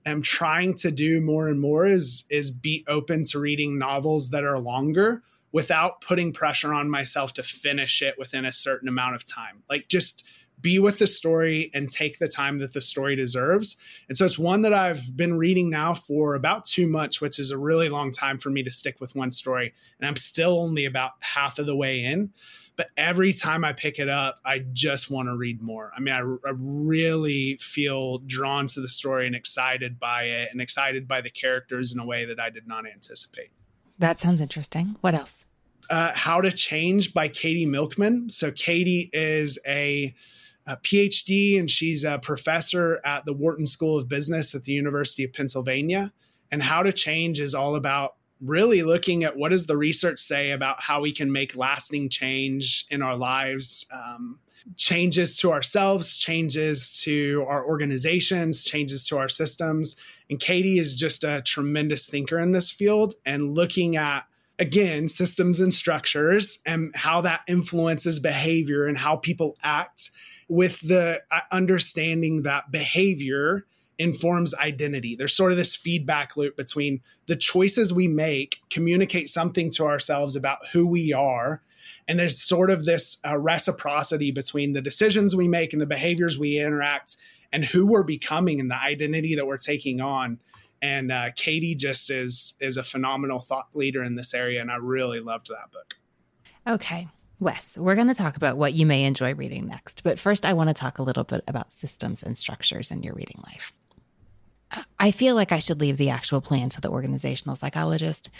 am trying to do more and more is is be open to reading novels that are longer without putting pressure on myself to finish it within a certain amount of time. Like just be with the story and take the time that the story deserves. And so it's one that I've been reading now for about 2 months, which is a really long time for me to stick with one story, and I'm still only about half of the way in but every time I pick it up, I just want to read more. I mean, I, I, really feel drawn to the story and excited by it and excited by the characters in a way that I did not anticipate. That sounds interesting. What else? Uh, How to Change by Katie Milkman. So, Katie is a, a PhD and she's a professor at the Wharton School of Business at the University of Pennsylvania. And How to Change is all about really looking at what does the research say about how we can make lasting change in our lives um, changes to ourselves changes to our organizations changes to our systems and katie is just a tremendous thinker in this field and looking at again systems and structures and how that influences behavior and how people act with the uh, understanding that behavior informs identity. There's sort of this feedback loop between the choices we make communicate something to ourselves about who we are. And there's sort of this uh, reciprocity between the decisions we make and the behaviors we interact and who we're becoming and the identity that we're taking on. And uh, Katie just is is a phenomenal thought leader in this area, and I really loved that book. Okay, Wes, we're going to talk about what you may enjoy reading next. But first, I want to talk a little bit about systems and structures in your reading life. I feel like I should leave the actual plan to the organizational psychologist,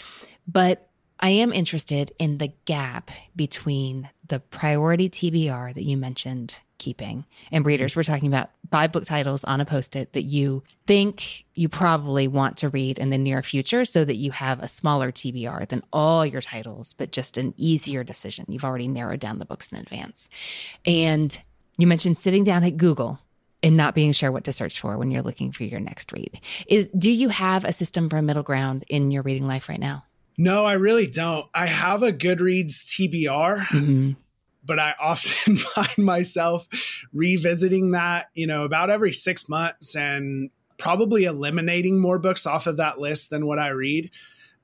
but I am interested in the gap between the priority TBR that you mentioned keeping and readers. We're talking about five book titles on a post it that you think you probably want to read in the near future so that you have a smaller TBR than all your titles, but just an easier decision. You've already narrowed down the books in advance. And you mentioned sitting down at Google and not being sure what to search for when you're looking for your next read. Is do you have a system for a middle ground in your reading life right now? No, I really don't. I have a Goodreads TBR, mm-hmm. But I often [laughs] find myself revisiting that, you know, about every six months and probably eliminating more books off of that list than what I read.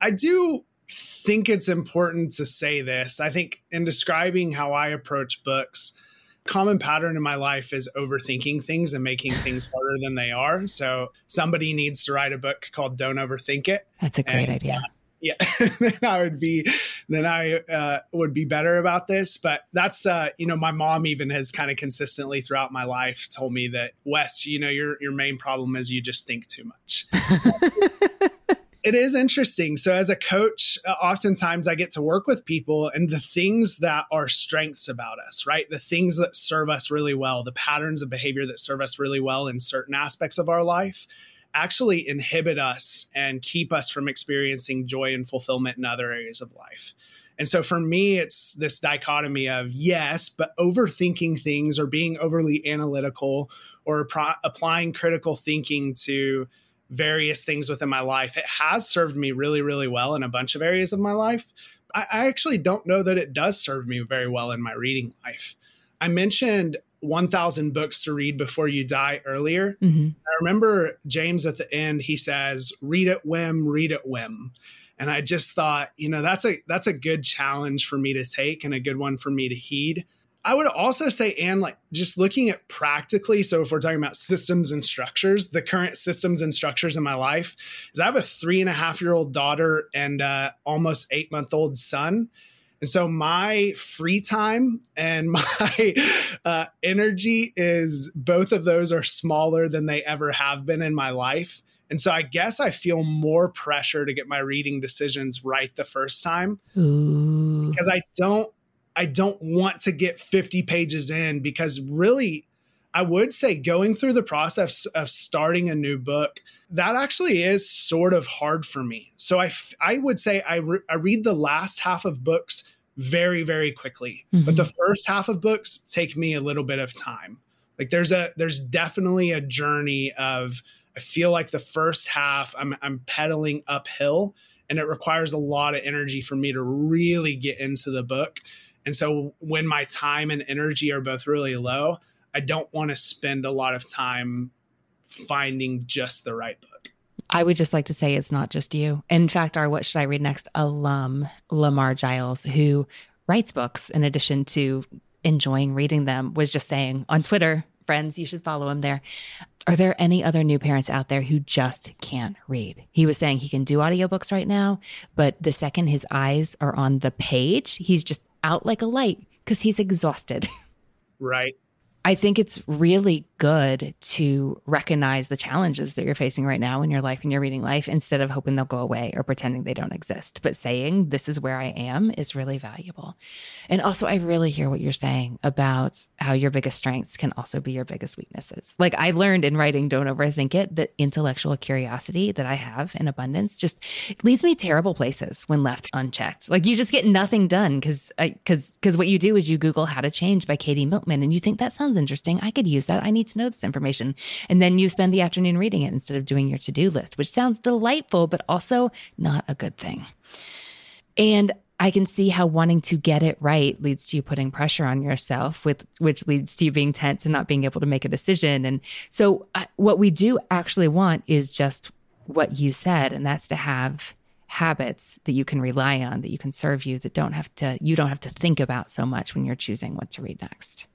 I do think it's important to say this. I think in describing how I approach books, common pattern in my life is overthinking things and making things harder than they are. So somebody needs to write a book called Don't Overthink It. That's a great and, idea. Uh, yeah, [laughs] then I would be, then I uh, would be better about this. But that's, uh, you know, my mom even has kind of consistently throughout my life told me that Wes, you know, your your main problem is you just think too much. [laughs] it is interesting. So, as a coach, uh, oftentimes I get to work with people and the things that are strengths about us, right? The things that serve us really well, the patterns of behavior that serve us really well in certain aspects of our life actually inhibit us and keep us from experiencing joy and fulfillment in other areas of life. And so for me, it's this dichotomy of yes, but overthinking things or being overly analytical or pro- applying critical thinking to various things within my life. It has served me really, really well in a bunch of areas of my life. I, I actually don't know that it does serve me very well in my reading life. I mentioned 1,000 books to read before you die earlier. Mm-hmm. I remember James at the end, he says, read it whim, read it whim. And I just thought, you know, that's a that's a good challenge for me to take and a good one for me to heed. I would also say, and like just looking at practically, so if we're talking about systems and structures, the current systems and structures in my life is I have a three and a half year old daughter and uh, almost eight month old son. And so my free time and [laughs] my uh, energy is both of those are smaller than they ever have been in my life. And so I guess I feel more pressure to get my reading decisions right the first time Ooh. because I don't I don't want to get 50 pages in because really I would say going through the process of starting a new book, that actually is sort of hard for me. So I, I would say I, re- I read the last half of books very, very quickly, mm-hmm. but the first half of books take me a little bit of time. Like there's a, there's definitely a journey of, I feel like the first half I'm, I'm pedaling uphill and it requires a lot of energy for me to really get into the book. And so when my time and energy are both really low, I don't want to spend a lot of time finding just the right book. I would just like to say it's not just you. In fact, our What Should I Read Next alum, Lamar Giles, who writes books in addition to enjoying reading them, was just saying on Twitter, friends, you should follow him there. Are there any other new parents out there who just can't read? He was saying he can do audiobooks right now, but the second his eyes are on the page, he's just out like a light because he's exhausted. [laughs] Right. I think it's really good to recognize the challenges that you're facing right now in your life and your reading life instead of hoping they'll go away or pretending they don't exist. But saying, this is where I am is really valuable. And also, I really hear what you're saying about how your biggest strengths can also be your biggest weaknesses. Like I learned in writing Don't Overthink It that intellectual curiosity that I have in abundance just leads me terrible places when left unchecked. Like you just get nothing done because because because what you do is you Google how to change by Katie Milkman and you think that sounds interesting. I could use that. I need to know this information. And then you spend the afternoon reading it instead of doing your to do list, which sounds delightful, but also not a good thing. And I can see how wanting to get it right leads to you putting pressure on yourself, with which leads to you being tense and not being able to make a decision. And so, uh, what we do actually want is just what you said, and that's to have habits that you can rely on, that you can serve you, that don't have to you don't have to think about so much when you're choosing what to read next.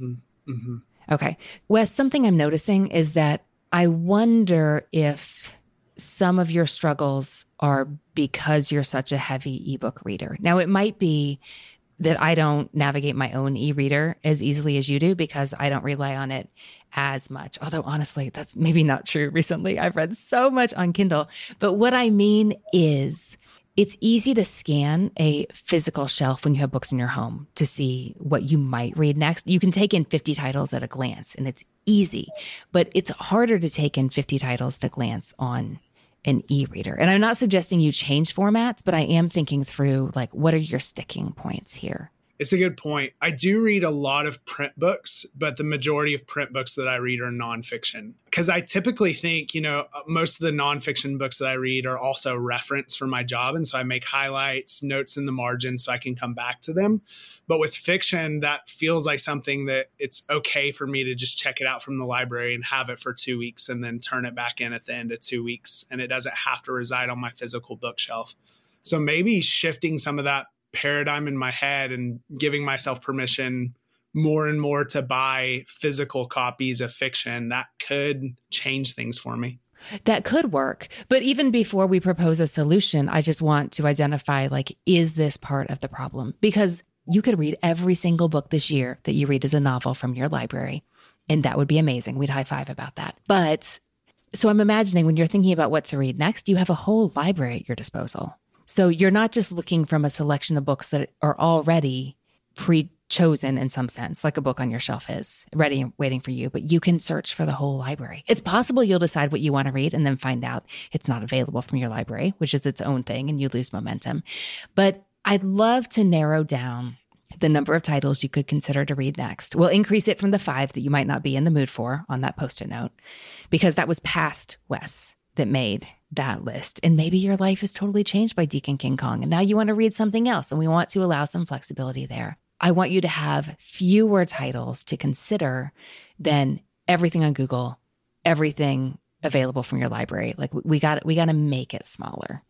Mm. Mm-hmm. Okay. Wes, something I'm noticing is that I wonder if some of your struggles are because you're such a heavy ebook reader. Now, it might be that I don't navigate my own e reader as easily as you do because I don't rely on it as much. Although, honestly, that's maybe not true recently. I've read so much on Kindle. But what I mean is, it's easy to scan a physical shelf when you have books in your home to see what you might read next. You can take in 50 titles at a glance and it's easy, but it's harder to take in 50 titles at a glance on an e-reader. And I'm not suggesting you change formats, but I am thinking through like what are your sticking points here? It's a good point. I do read a lot of print books, but the majority of print books that I read are nonfiction. Because I typically think, you know, uh, most of the nonfiction books that I read are also reference for my job. And so I make highlights, notes in the margin so I can come back to them. But with fiction, that feels like something that it's okay for me to just check it out from the library and have it for two weeks and then turn it back in at the end of two weeks. And it doesn't have to reside on my physical bookshelf. So maybe shifting some of that paradigm in my head and giving myself permission more and more to buy physical copies of fiction that could change things for me. That could work. But even before we propose a solution i just want to identify like is this part of the problem? Because you could read every single book this year that you read as a novel from your library and that would be amazing. We'd high five about that. But so i'm imagining when you're thinking about what to read next you have a whole library at your disposal so you're not just looking from a selection of books that are already pre chosen in some sense, like a book on your shelf is ready and waiting for you, but you can search for the whole library. It's possible you'll decide what you want to read and then find out it's not available from your library, which is its own thing, and you lose momentum. But I'd love to narrow down the number of titles you could consider to read next. We'll increase it from the five that you might not be in the mood for on that post it note, because that was past Wes that made that list. And maybe your life is totally changed by Deacon King Kong. And now you want to read something else. And we want to allow some flexibility there. I want you to have fewer titles to consider than everything on Google, everything available from your library. Like we got we got to make it smaller.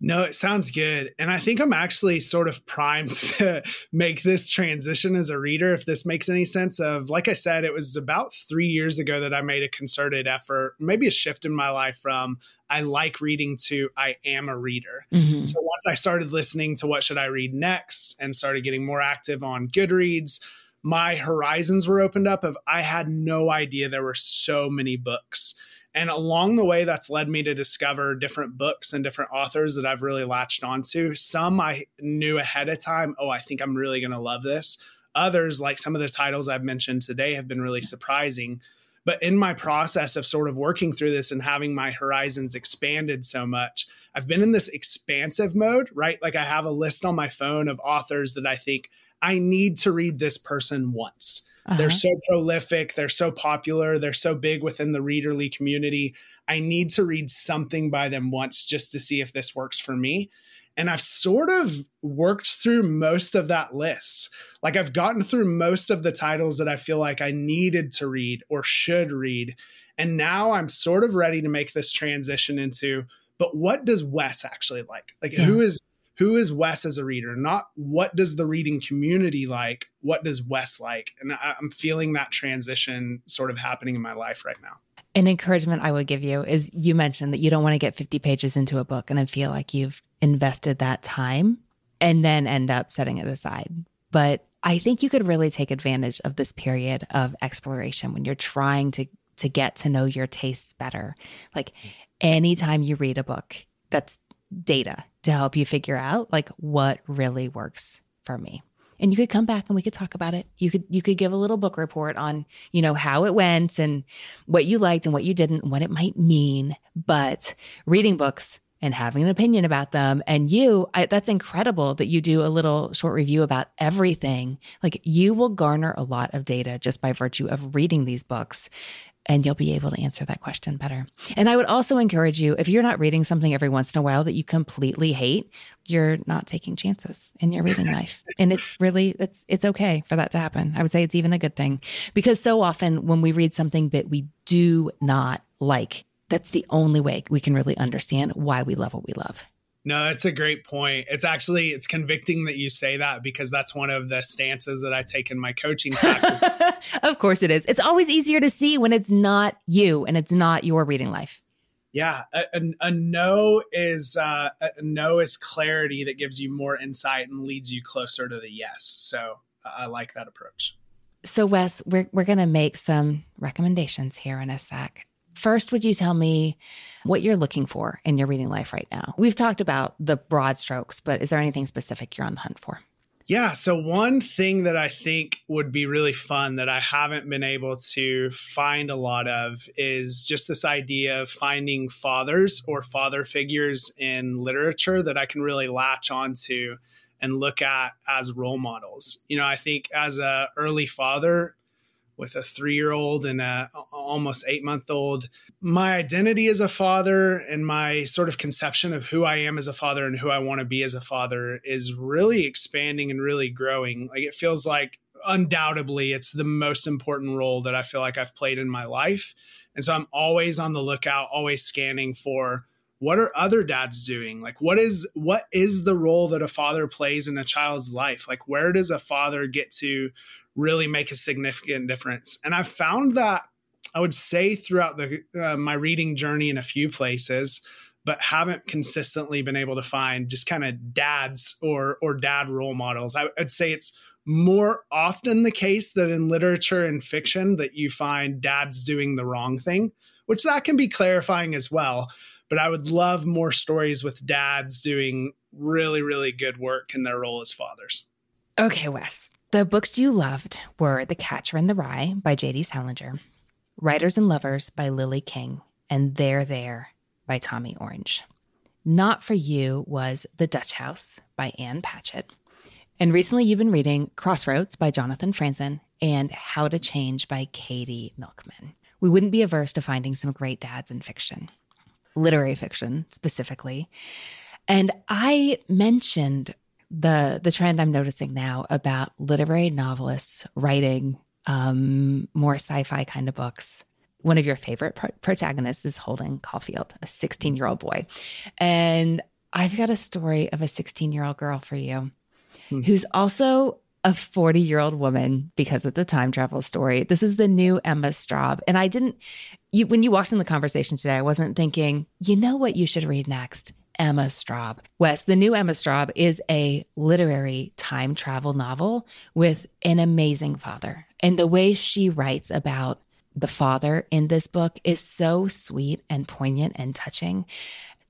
No, it sounds good. And I think I'm actually sort of primed [laughs] to make this transition as a reader, if this makes any sense. Of like I said, it was about three years ago that I made a concerted effort, maybe a shift in my life from I like reading to I am a reader. Mm-hmm. So once I started listening to what should I read next and started getting more active on Goodreads, my horizons were opened up of I had no idea there were so many books and along the way, that's led me to discover different books and different authors that I've really latched onto. Some I knew ahead of time, oh, I think I'm really going to love this. Others, like some of the titles I've mentioned today, have been really surprising. But in my process of sort of working through this and having my horizons expanded so much, I've been in this expansive mode, right? Like I have a list on my phone of authors that I think I need to read this person once. Uh-huh. They're so prolific, they're so popular, they're so big within the readerly community. I need to read something by them once just to see if this works for me. And I've sort of worked through most of that list. Like I've gotten through most of the titles that I feel like I needed to read or should read. And now I'm sort of ready to make this transition into, but what does Wes actually like? Like yeah. who is who is Wes as a reader? Not what does the reading community like? What does Wes like? And I, I'm feeling that transition sort of happening in my life right now. An encouragement I would give you is you mentioned that you don't want to get 50 pages into a book and I feel like you've invested that time and then end up setting it aside. But I think you could really take advantage of this period of exploration when you're trying to to get to know your tastes better. Like anytime you read a book that's data to help you figure out like what really works for me. And you could come back and we could talk about it. You could you could give a little book report on you know how it went and what you liked and what you didn't and what it might mean. But reading books and having an opinion about them and you I, that's incredible that you do a little short review about everything. Like you will garner a lot of data just by virtue of reading these books and you'll be able to answer that question better. And I would also encourage you if you're not reading something every once in a while that you completely hate, you're not taking chances in your reading life. And it's really it's it's okay for that to happen. I would say it's even a good thing because so often when we read something that we do not like, that's the only way we can really understand why we love what we love. No, that's a great point. It's actually it's convicting that you say that because that's one of the stances that I take in my coaching practice. [laughs] of course it is. It's always easier to see when it's not you and it's not your reading life. Yeah, a, a, a no is uh, a no is clarity that gives you more insight and leads you closer to the yes. So I like that approach. So Wes, we're we're gonna make some recommendations here in a sec. First, would you tell me what you're looking for in your reading life right now? We've talked about the broad strokes, but is there anything specific you're on the hunt for? Yeah. So, one thing that I think would be really fun that I haven't been able to find a lot of is just this idea of finding fathers or father figures in literature that I can really latch onto and look at as role models. You know, I think as a early father with a 3-year-old and a almost 8-month-old, my identity as a father and my sort of conception of who I am as a father and who I want to be as a father is really expanding and really growing. Like it feels like undoubtedly it's the most important role that I feel like I've played in my life. And so I'm always on the lookout, always scanning for what are other dads doing? Like what is what is the role that a father plays in a child's life? Like where does a father get to really make a significant difference? And I've found that I would say throughout the uh, my reading journey in a few places but haven't consistently been able to find just kind of dads or or dad role models. I, would say it's more often the case that in literature and fiction that you find dads doing the wrong thing, which that can be clarifying as well. But I would love more stories with dads doing really, really good work in their role as fathers. Okay, Wes. The books you loved were The Catcher in the Rye by J.D. Salinger, Writers and Lovers by Lily King, and There There by Tommy Orange. Not for You was The Dutch House by Ann Patchett. And recently, you've been reading Crossroads by Jonathan Franzen and How to Change by Katie Milkman. We wouldn't be averse to finding some great dads in fiction, literary fiction specifically. And I mentioned the the trend I'm noticing now about literary novelists writing um, more sci-fi kind of books. One of your favorite pro- protagonists is Holden Caulfield, a 16 year old boy, and I've got a story of a 16 year old girl for you hmm. who's also a 40 year old woman because it's a time travel story. This is the new Emma Straub. And I didn't, you, when you walked in the conversation today, I wasn't thinking, you know what you should read next? Emma Straub. Wes, the new Emma Straub is a literary time travel novel with an amazing father. And the way she writes about the father in this book is so sweet and poignant and touching.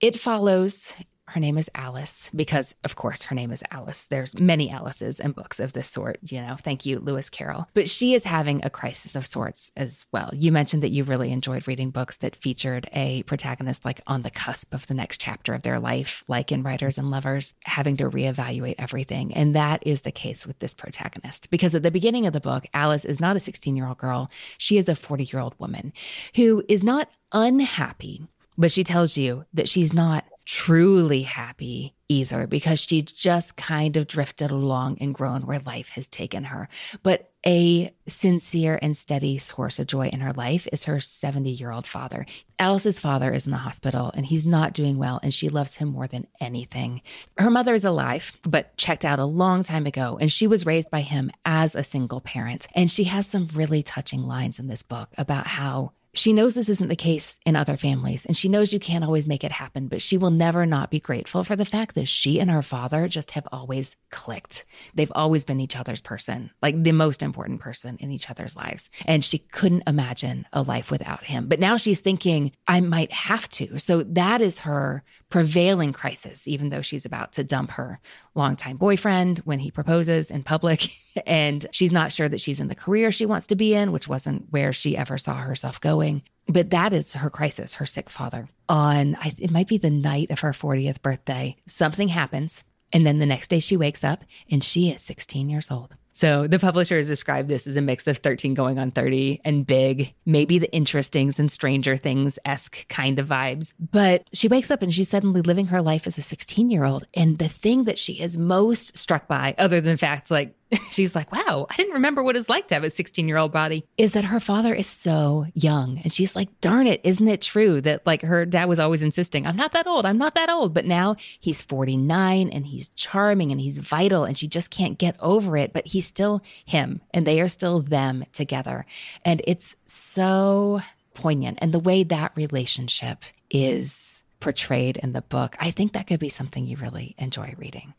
It follows her name is Alice because of course her name is Alice. There's many Alices in books of this sort, you know. Thank you Lewis Carroll. But she is having a crisis of sorts as well. You mentioned that you really enjoyed reading books that featured a protagonist like on the cusp of the next chapter of their life, like in Writers and Lovers, having to reevaluate everything. And that is the case with this protagonist because at the beginning of the book, Alice is not a 16-year-old girl. She is a 40-year-old woman who is not unhappy but she tells you that she's not truly happy either because she just kind of drifted along and grown where life has taken her. But a sincere and steady source of joy in her life is her 70 year old father. Alice's father is in the hospital and he's not doing well, and she loves him more than anything. Her mother is alive, but checked out a long time ago, and she was raised by him as a single parent. And she has some really touching lines in this book about how she knows this isn't the case in other families, and she knows you can't always make it happen, but she will never not be grateful for the fact that she and her father just have always clicked. They've always been each other's person, like the most important person in each other's lives. And she couldn't imagine a life without him. But now she's thinking, I might have to. So that is her prevailing crisis, even though she's about to dump her longtime boyfriend when he proposes in public. [laughs] and she's not sure that she's in the career she wants to be in, which wasn't where she ever saw herself going. But that is her crisis, her sick father. On, it might be the night of her 40th birthday, something happens. And then the next day she wakes up and she is 16 years old. So the publishers described this as a mix of 13 going on 30 and big, maybe the interestings and Stranger Things esque kind of vibes. But she wakes up and she's suddenly living her life as a 16 year old. And the thing that she is most struck by, other than facts like [laughs] she's like, wow, I didn't remember what it's like to have a 16 year old body, is that her father is so young. And she's like, darn it, isn't it true that like her dad was always insisting, I'm not that old, I'm not that old. But now he's 49 and he's charming and he's vital and she just can't get over it. But he's still him and they are still them together. And it's so poignant. And the way that relationship is portrayed in the book, I think that could be something you really enjoy reading.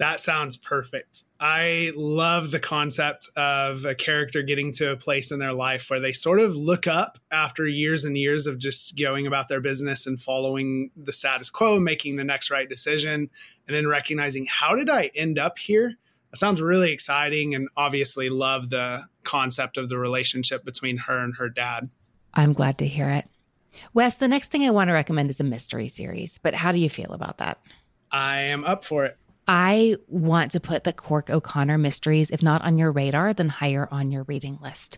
That sounds perfect. I love the concept of a character getting to a place in their life where they sort of look up after years and years of just going about their business and following the status quo, making the next right decision, and then recognizing how did I end up here? That sounds really exciting and obviously love the concept of the relationship between her and her dad. I'm glad to hear it. Wes, the next thing I want to recommend is a mystery series, but how do you feel about that? I am up for it. I want to put the Cork O'Connor mysteries, if not on your radar, then higher on your reading list.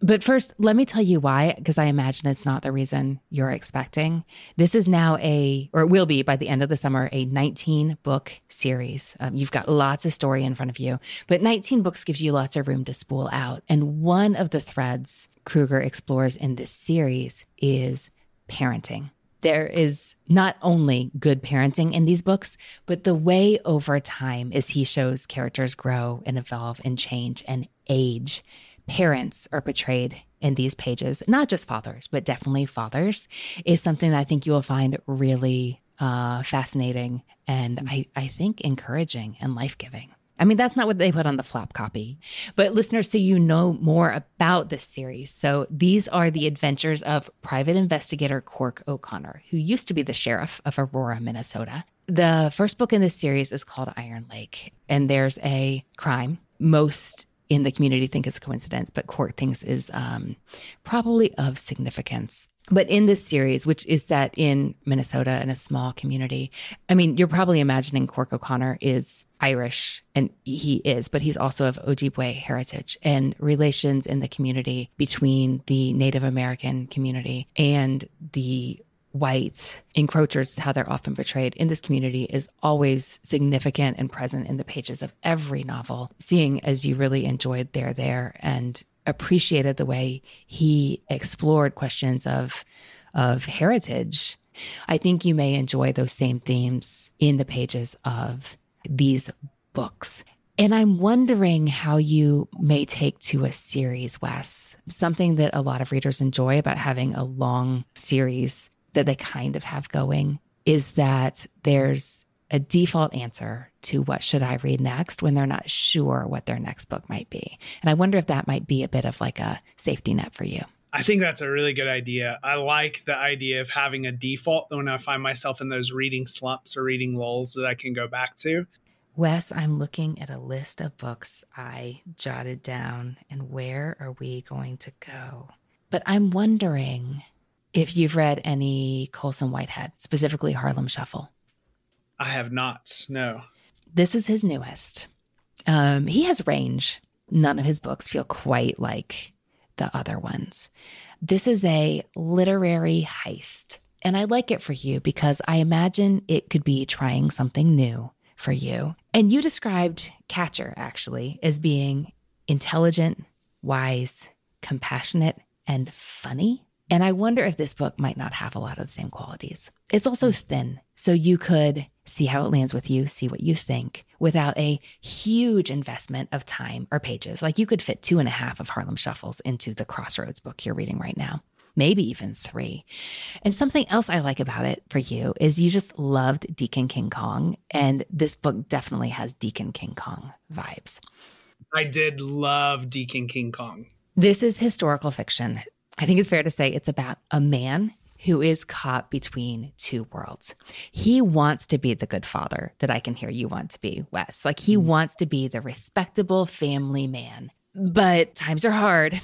But first, let me tell you why, because I imagine it's not the reason you're expecting. This is now a, or it will be by the end of the summer, a 19 book series. Um, you've got lots of story in front of you, but 19 books gives you lots of room to spool out. And one of the threads Krueger explores in this series is parenting. There is not only good parenting in these books, but the way over time as he shows characters grow and evolve and change and age parents are portrayed in these pages, not just fathers, but definitely fathers, is something that I think you will find really uh, fascinating and I, I think encouraging and life giving. I mean, that's not what they put on the flap copy, but listeners, so you know more about this series. So these are the adventures of private investigator Cork O'Connor, who used to be the sheriff of Aurora, Minnesota. The first book in this series is called Iron Lake, and there's a crime. Most in the community think it's coincidence, but Cork thinks is um, probably of significance. But in this series, which is set in Minnesota in a small community, I mean, you're probably imagining Cork O'Connor is Irish, and he is, but he's also of Ojibwe heritage and relations in the community between the Native American community and the white encroachers, how they're often portrayed in this community, is always significant and present in the pages of every novel. Seeing as you really enjoyed They're There and appreciated the way he explored questions of of heritage, I think you may enjoy those same themes in the pages of these books. And I'm wondering how you may take to a series, Wes. Something that a lot of readers enjoy about having a long series that they kind of have going is that there's a default answer to what should I read next when they're not sure what their next book might be. And I wonder if that might be a bit of like a safety net for you. I think that's a really good idea. I like the idea of having a default when I find myself in those reading slumps or reading lulls that I can go back to. Wes, I'm looking at a list of books I jotted down, and where are we going to go? But I'm wondering if you've read any Colson Whitehead, specifically Harlem Shuffle. I have not, no. This is his newest. Um, he has range. None of his books feel quite like the other ones. This is a literary heist. And I like it for you because I imagine it could be trying something new for you. And you described Catcher actually as being intelligent, wise, compassionate, and funny. And I wonder if this book might not have a lot of the same qualities. It's also mm. thin, so you could see how it lands with you, see what you think without a huge investment of time or pages. Like you could fit two and a half of Harlem Shuffles into the Crossroads book you're reading right now, maybe even three. And something else I like about it for you is you just loved Deacon King Kong. And this book definitely has Deacon King Kong vibes. I did love Deacon King Kong. This is historical fiction. I think it's fair to say it's about a man who is caught between two worlds. He wants to be the good father that I can hear you want to be, Wes. Like he mm. wants to be the respectable family man. But times are hard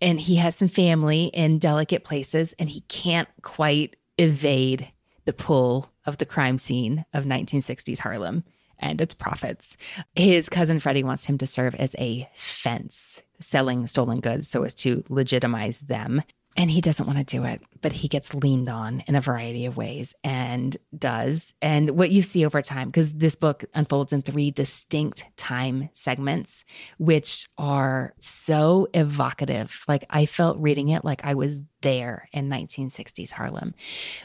and he has some family in delicate places and he can't quite evade the pull of the crime scene of 1960s Harlem and its profits. His cousin Freddie wants him to serve as a fence selling stolen goods so as to legitimize them. And he doesn't want to do it, but he gets leaned on in a variety of ways and does. And what you see over time, because this book unfolds in three distinct time segments, which are so evocative. Like I felt reading it like I was there in 1960s Harlem.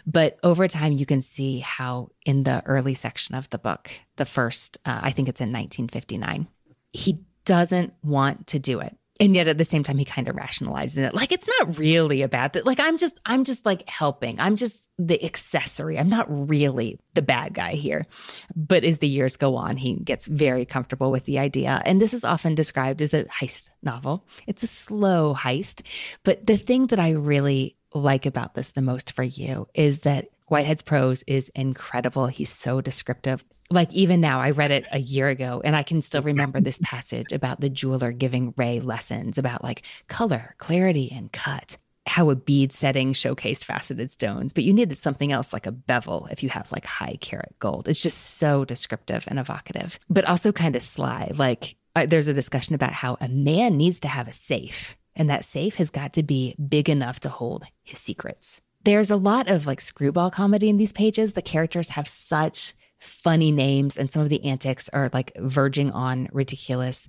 But over time, you can see how in the early section of the book, the first, uh, I think it's in 1959, he doesn't want to do it and yet at the same time he kind of rationalizes it. Like it's not really a bad thing like i'm just i'm just like helping. I'm just the accessory. I'm not really the bad guy here. But as the years go on he gets very comfortable with the idea. And this is often described as a heist novel. It's a slow heist. But the thing that i really like about this the most for you is that Whitehead's prose is incredible. He's so descriptive like even now i read it a year ago and i can still [laughs] remember this passage about the jeweler giving ray lessons about like color clarity and cut how a bead setting showcased faceted stones, but you needed something else like a bevel if you have like high carat gold. It's just so descriptive and evocative, but also kind of sly. Like uh, there's a discussion about how a man needs to have a safe, and that safe has got to be big enough to hold his secrets. There's a lot of like screwball comedy in these pages. The characters have such funny names, and some of the antics are like verging on ridiculous,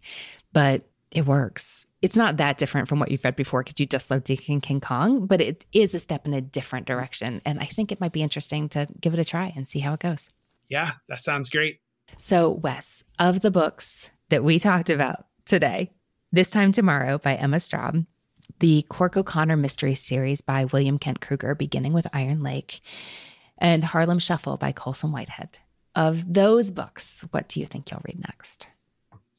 but it works it's not that different from what you've read before because you just love Deacon King Kong, but it is a step in a different direction. And I think it might be interesting to give it a try and see how it goes. Yeah, that sounds great. So, Wes, of the books that we talked about today, This Time Tomorrow by Emma Straub, the Cork O'Connor Mystery Series by William Kent Krueger, beginning with Iron Lake, and Harlem Shuffle by Colson Whitehead. Of those books, what do you think you'll read next?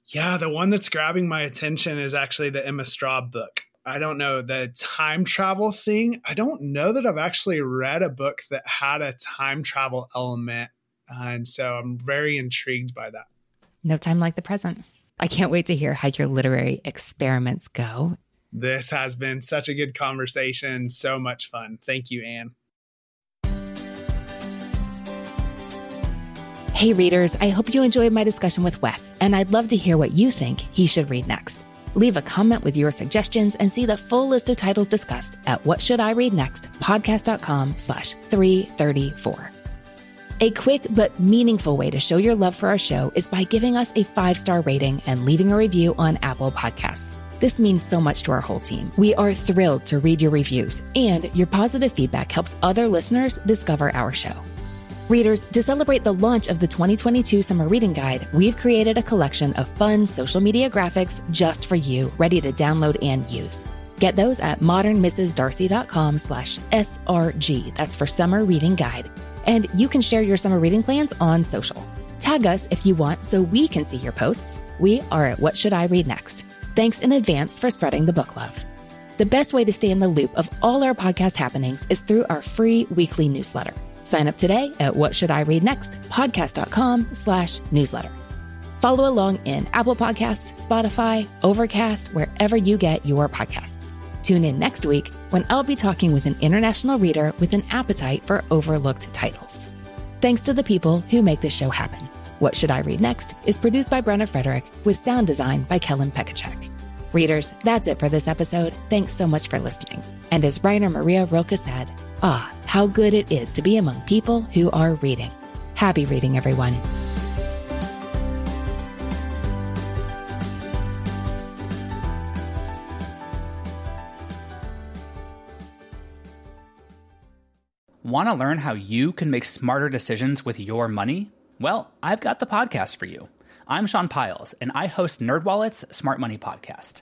Yeah, the one that's grabbing my attention is actually the Emma Straub book. I don't know the time travel thing. I don't know that I've actually read a book that had a time travel element. And so I'm very intrigued by that. No time like the present. I can't wait to hear how your literary experiments go. This has been such a good conversation. So much fun. Thank you, Anne. Hey, readers, I hope you enjoyed my discussion with Wes, and I'd love to hear what you think he should read next. Leave a comment with your suggestions and see the full list of titles discussed at What Should I Read Next podcast.com slash 334. A quick but meaningful way to show your love for our show is by giving us a five star rating and leaving a review on Apple Podcasts. This means so much to our whole team. We are thrilled to read your reviews, and your positive feedback helps other listeners discover our show. Readers, to celebrate the launch of the 2022 Summer Reading Guide, we've created a collection of fun social media graphics just for you, ready to download and use. Get those at modernmrsdarcy.com slash SRG. That's for Summer Reading Guide. And you can share your summer reading plans on social. Tag us if you want so we can see your posts. We are at What Should I Read Next? Thanks in advance for spreading the book love. The best way to stay in the loop of all our podcast happenings is through our free weekly newsletter. Sign up today at What Should I Read Next? podcast.com slash newsletter. Follow along in Apple Podcasts, Spotify, Overcast, wherever you get your podcasts. Tune in next week when I'll be talking with an international reader with an appetite for overlooked titles. Thanks to the people who make this show happen. What Should I Read Next is produced by Brenna Frederick with sound design by Kellen Pekacek. Readers, that's it for this episode. Thanks so much for listening. And as writer Maria Rilke said, ah, how good it is to be among people who are reading. Happy reading, everyone. Want to learn how you can make smarter decisions with your money? Well, I've got the podcast for you. I'm Sean Pyles, and I host NerdWallet's Smart Money Podcast.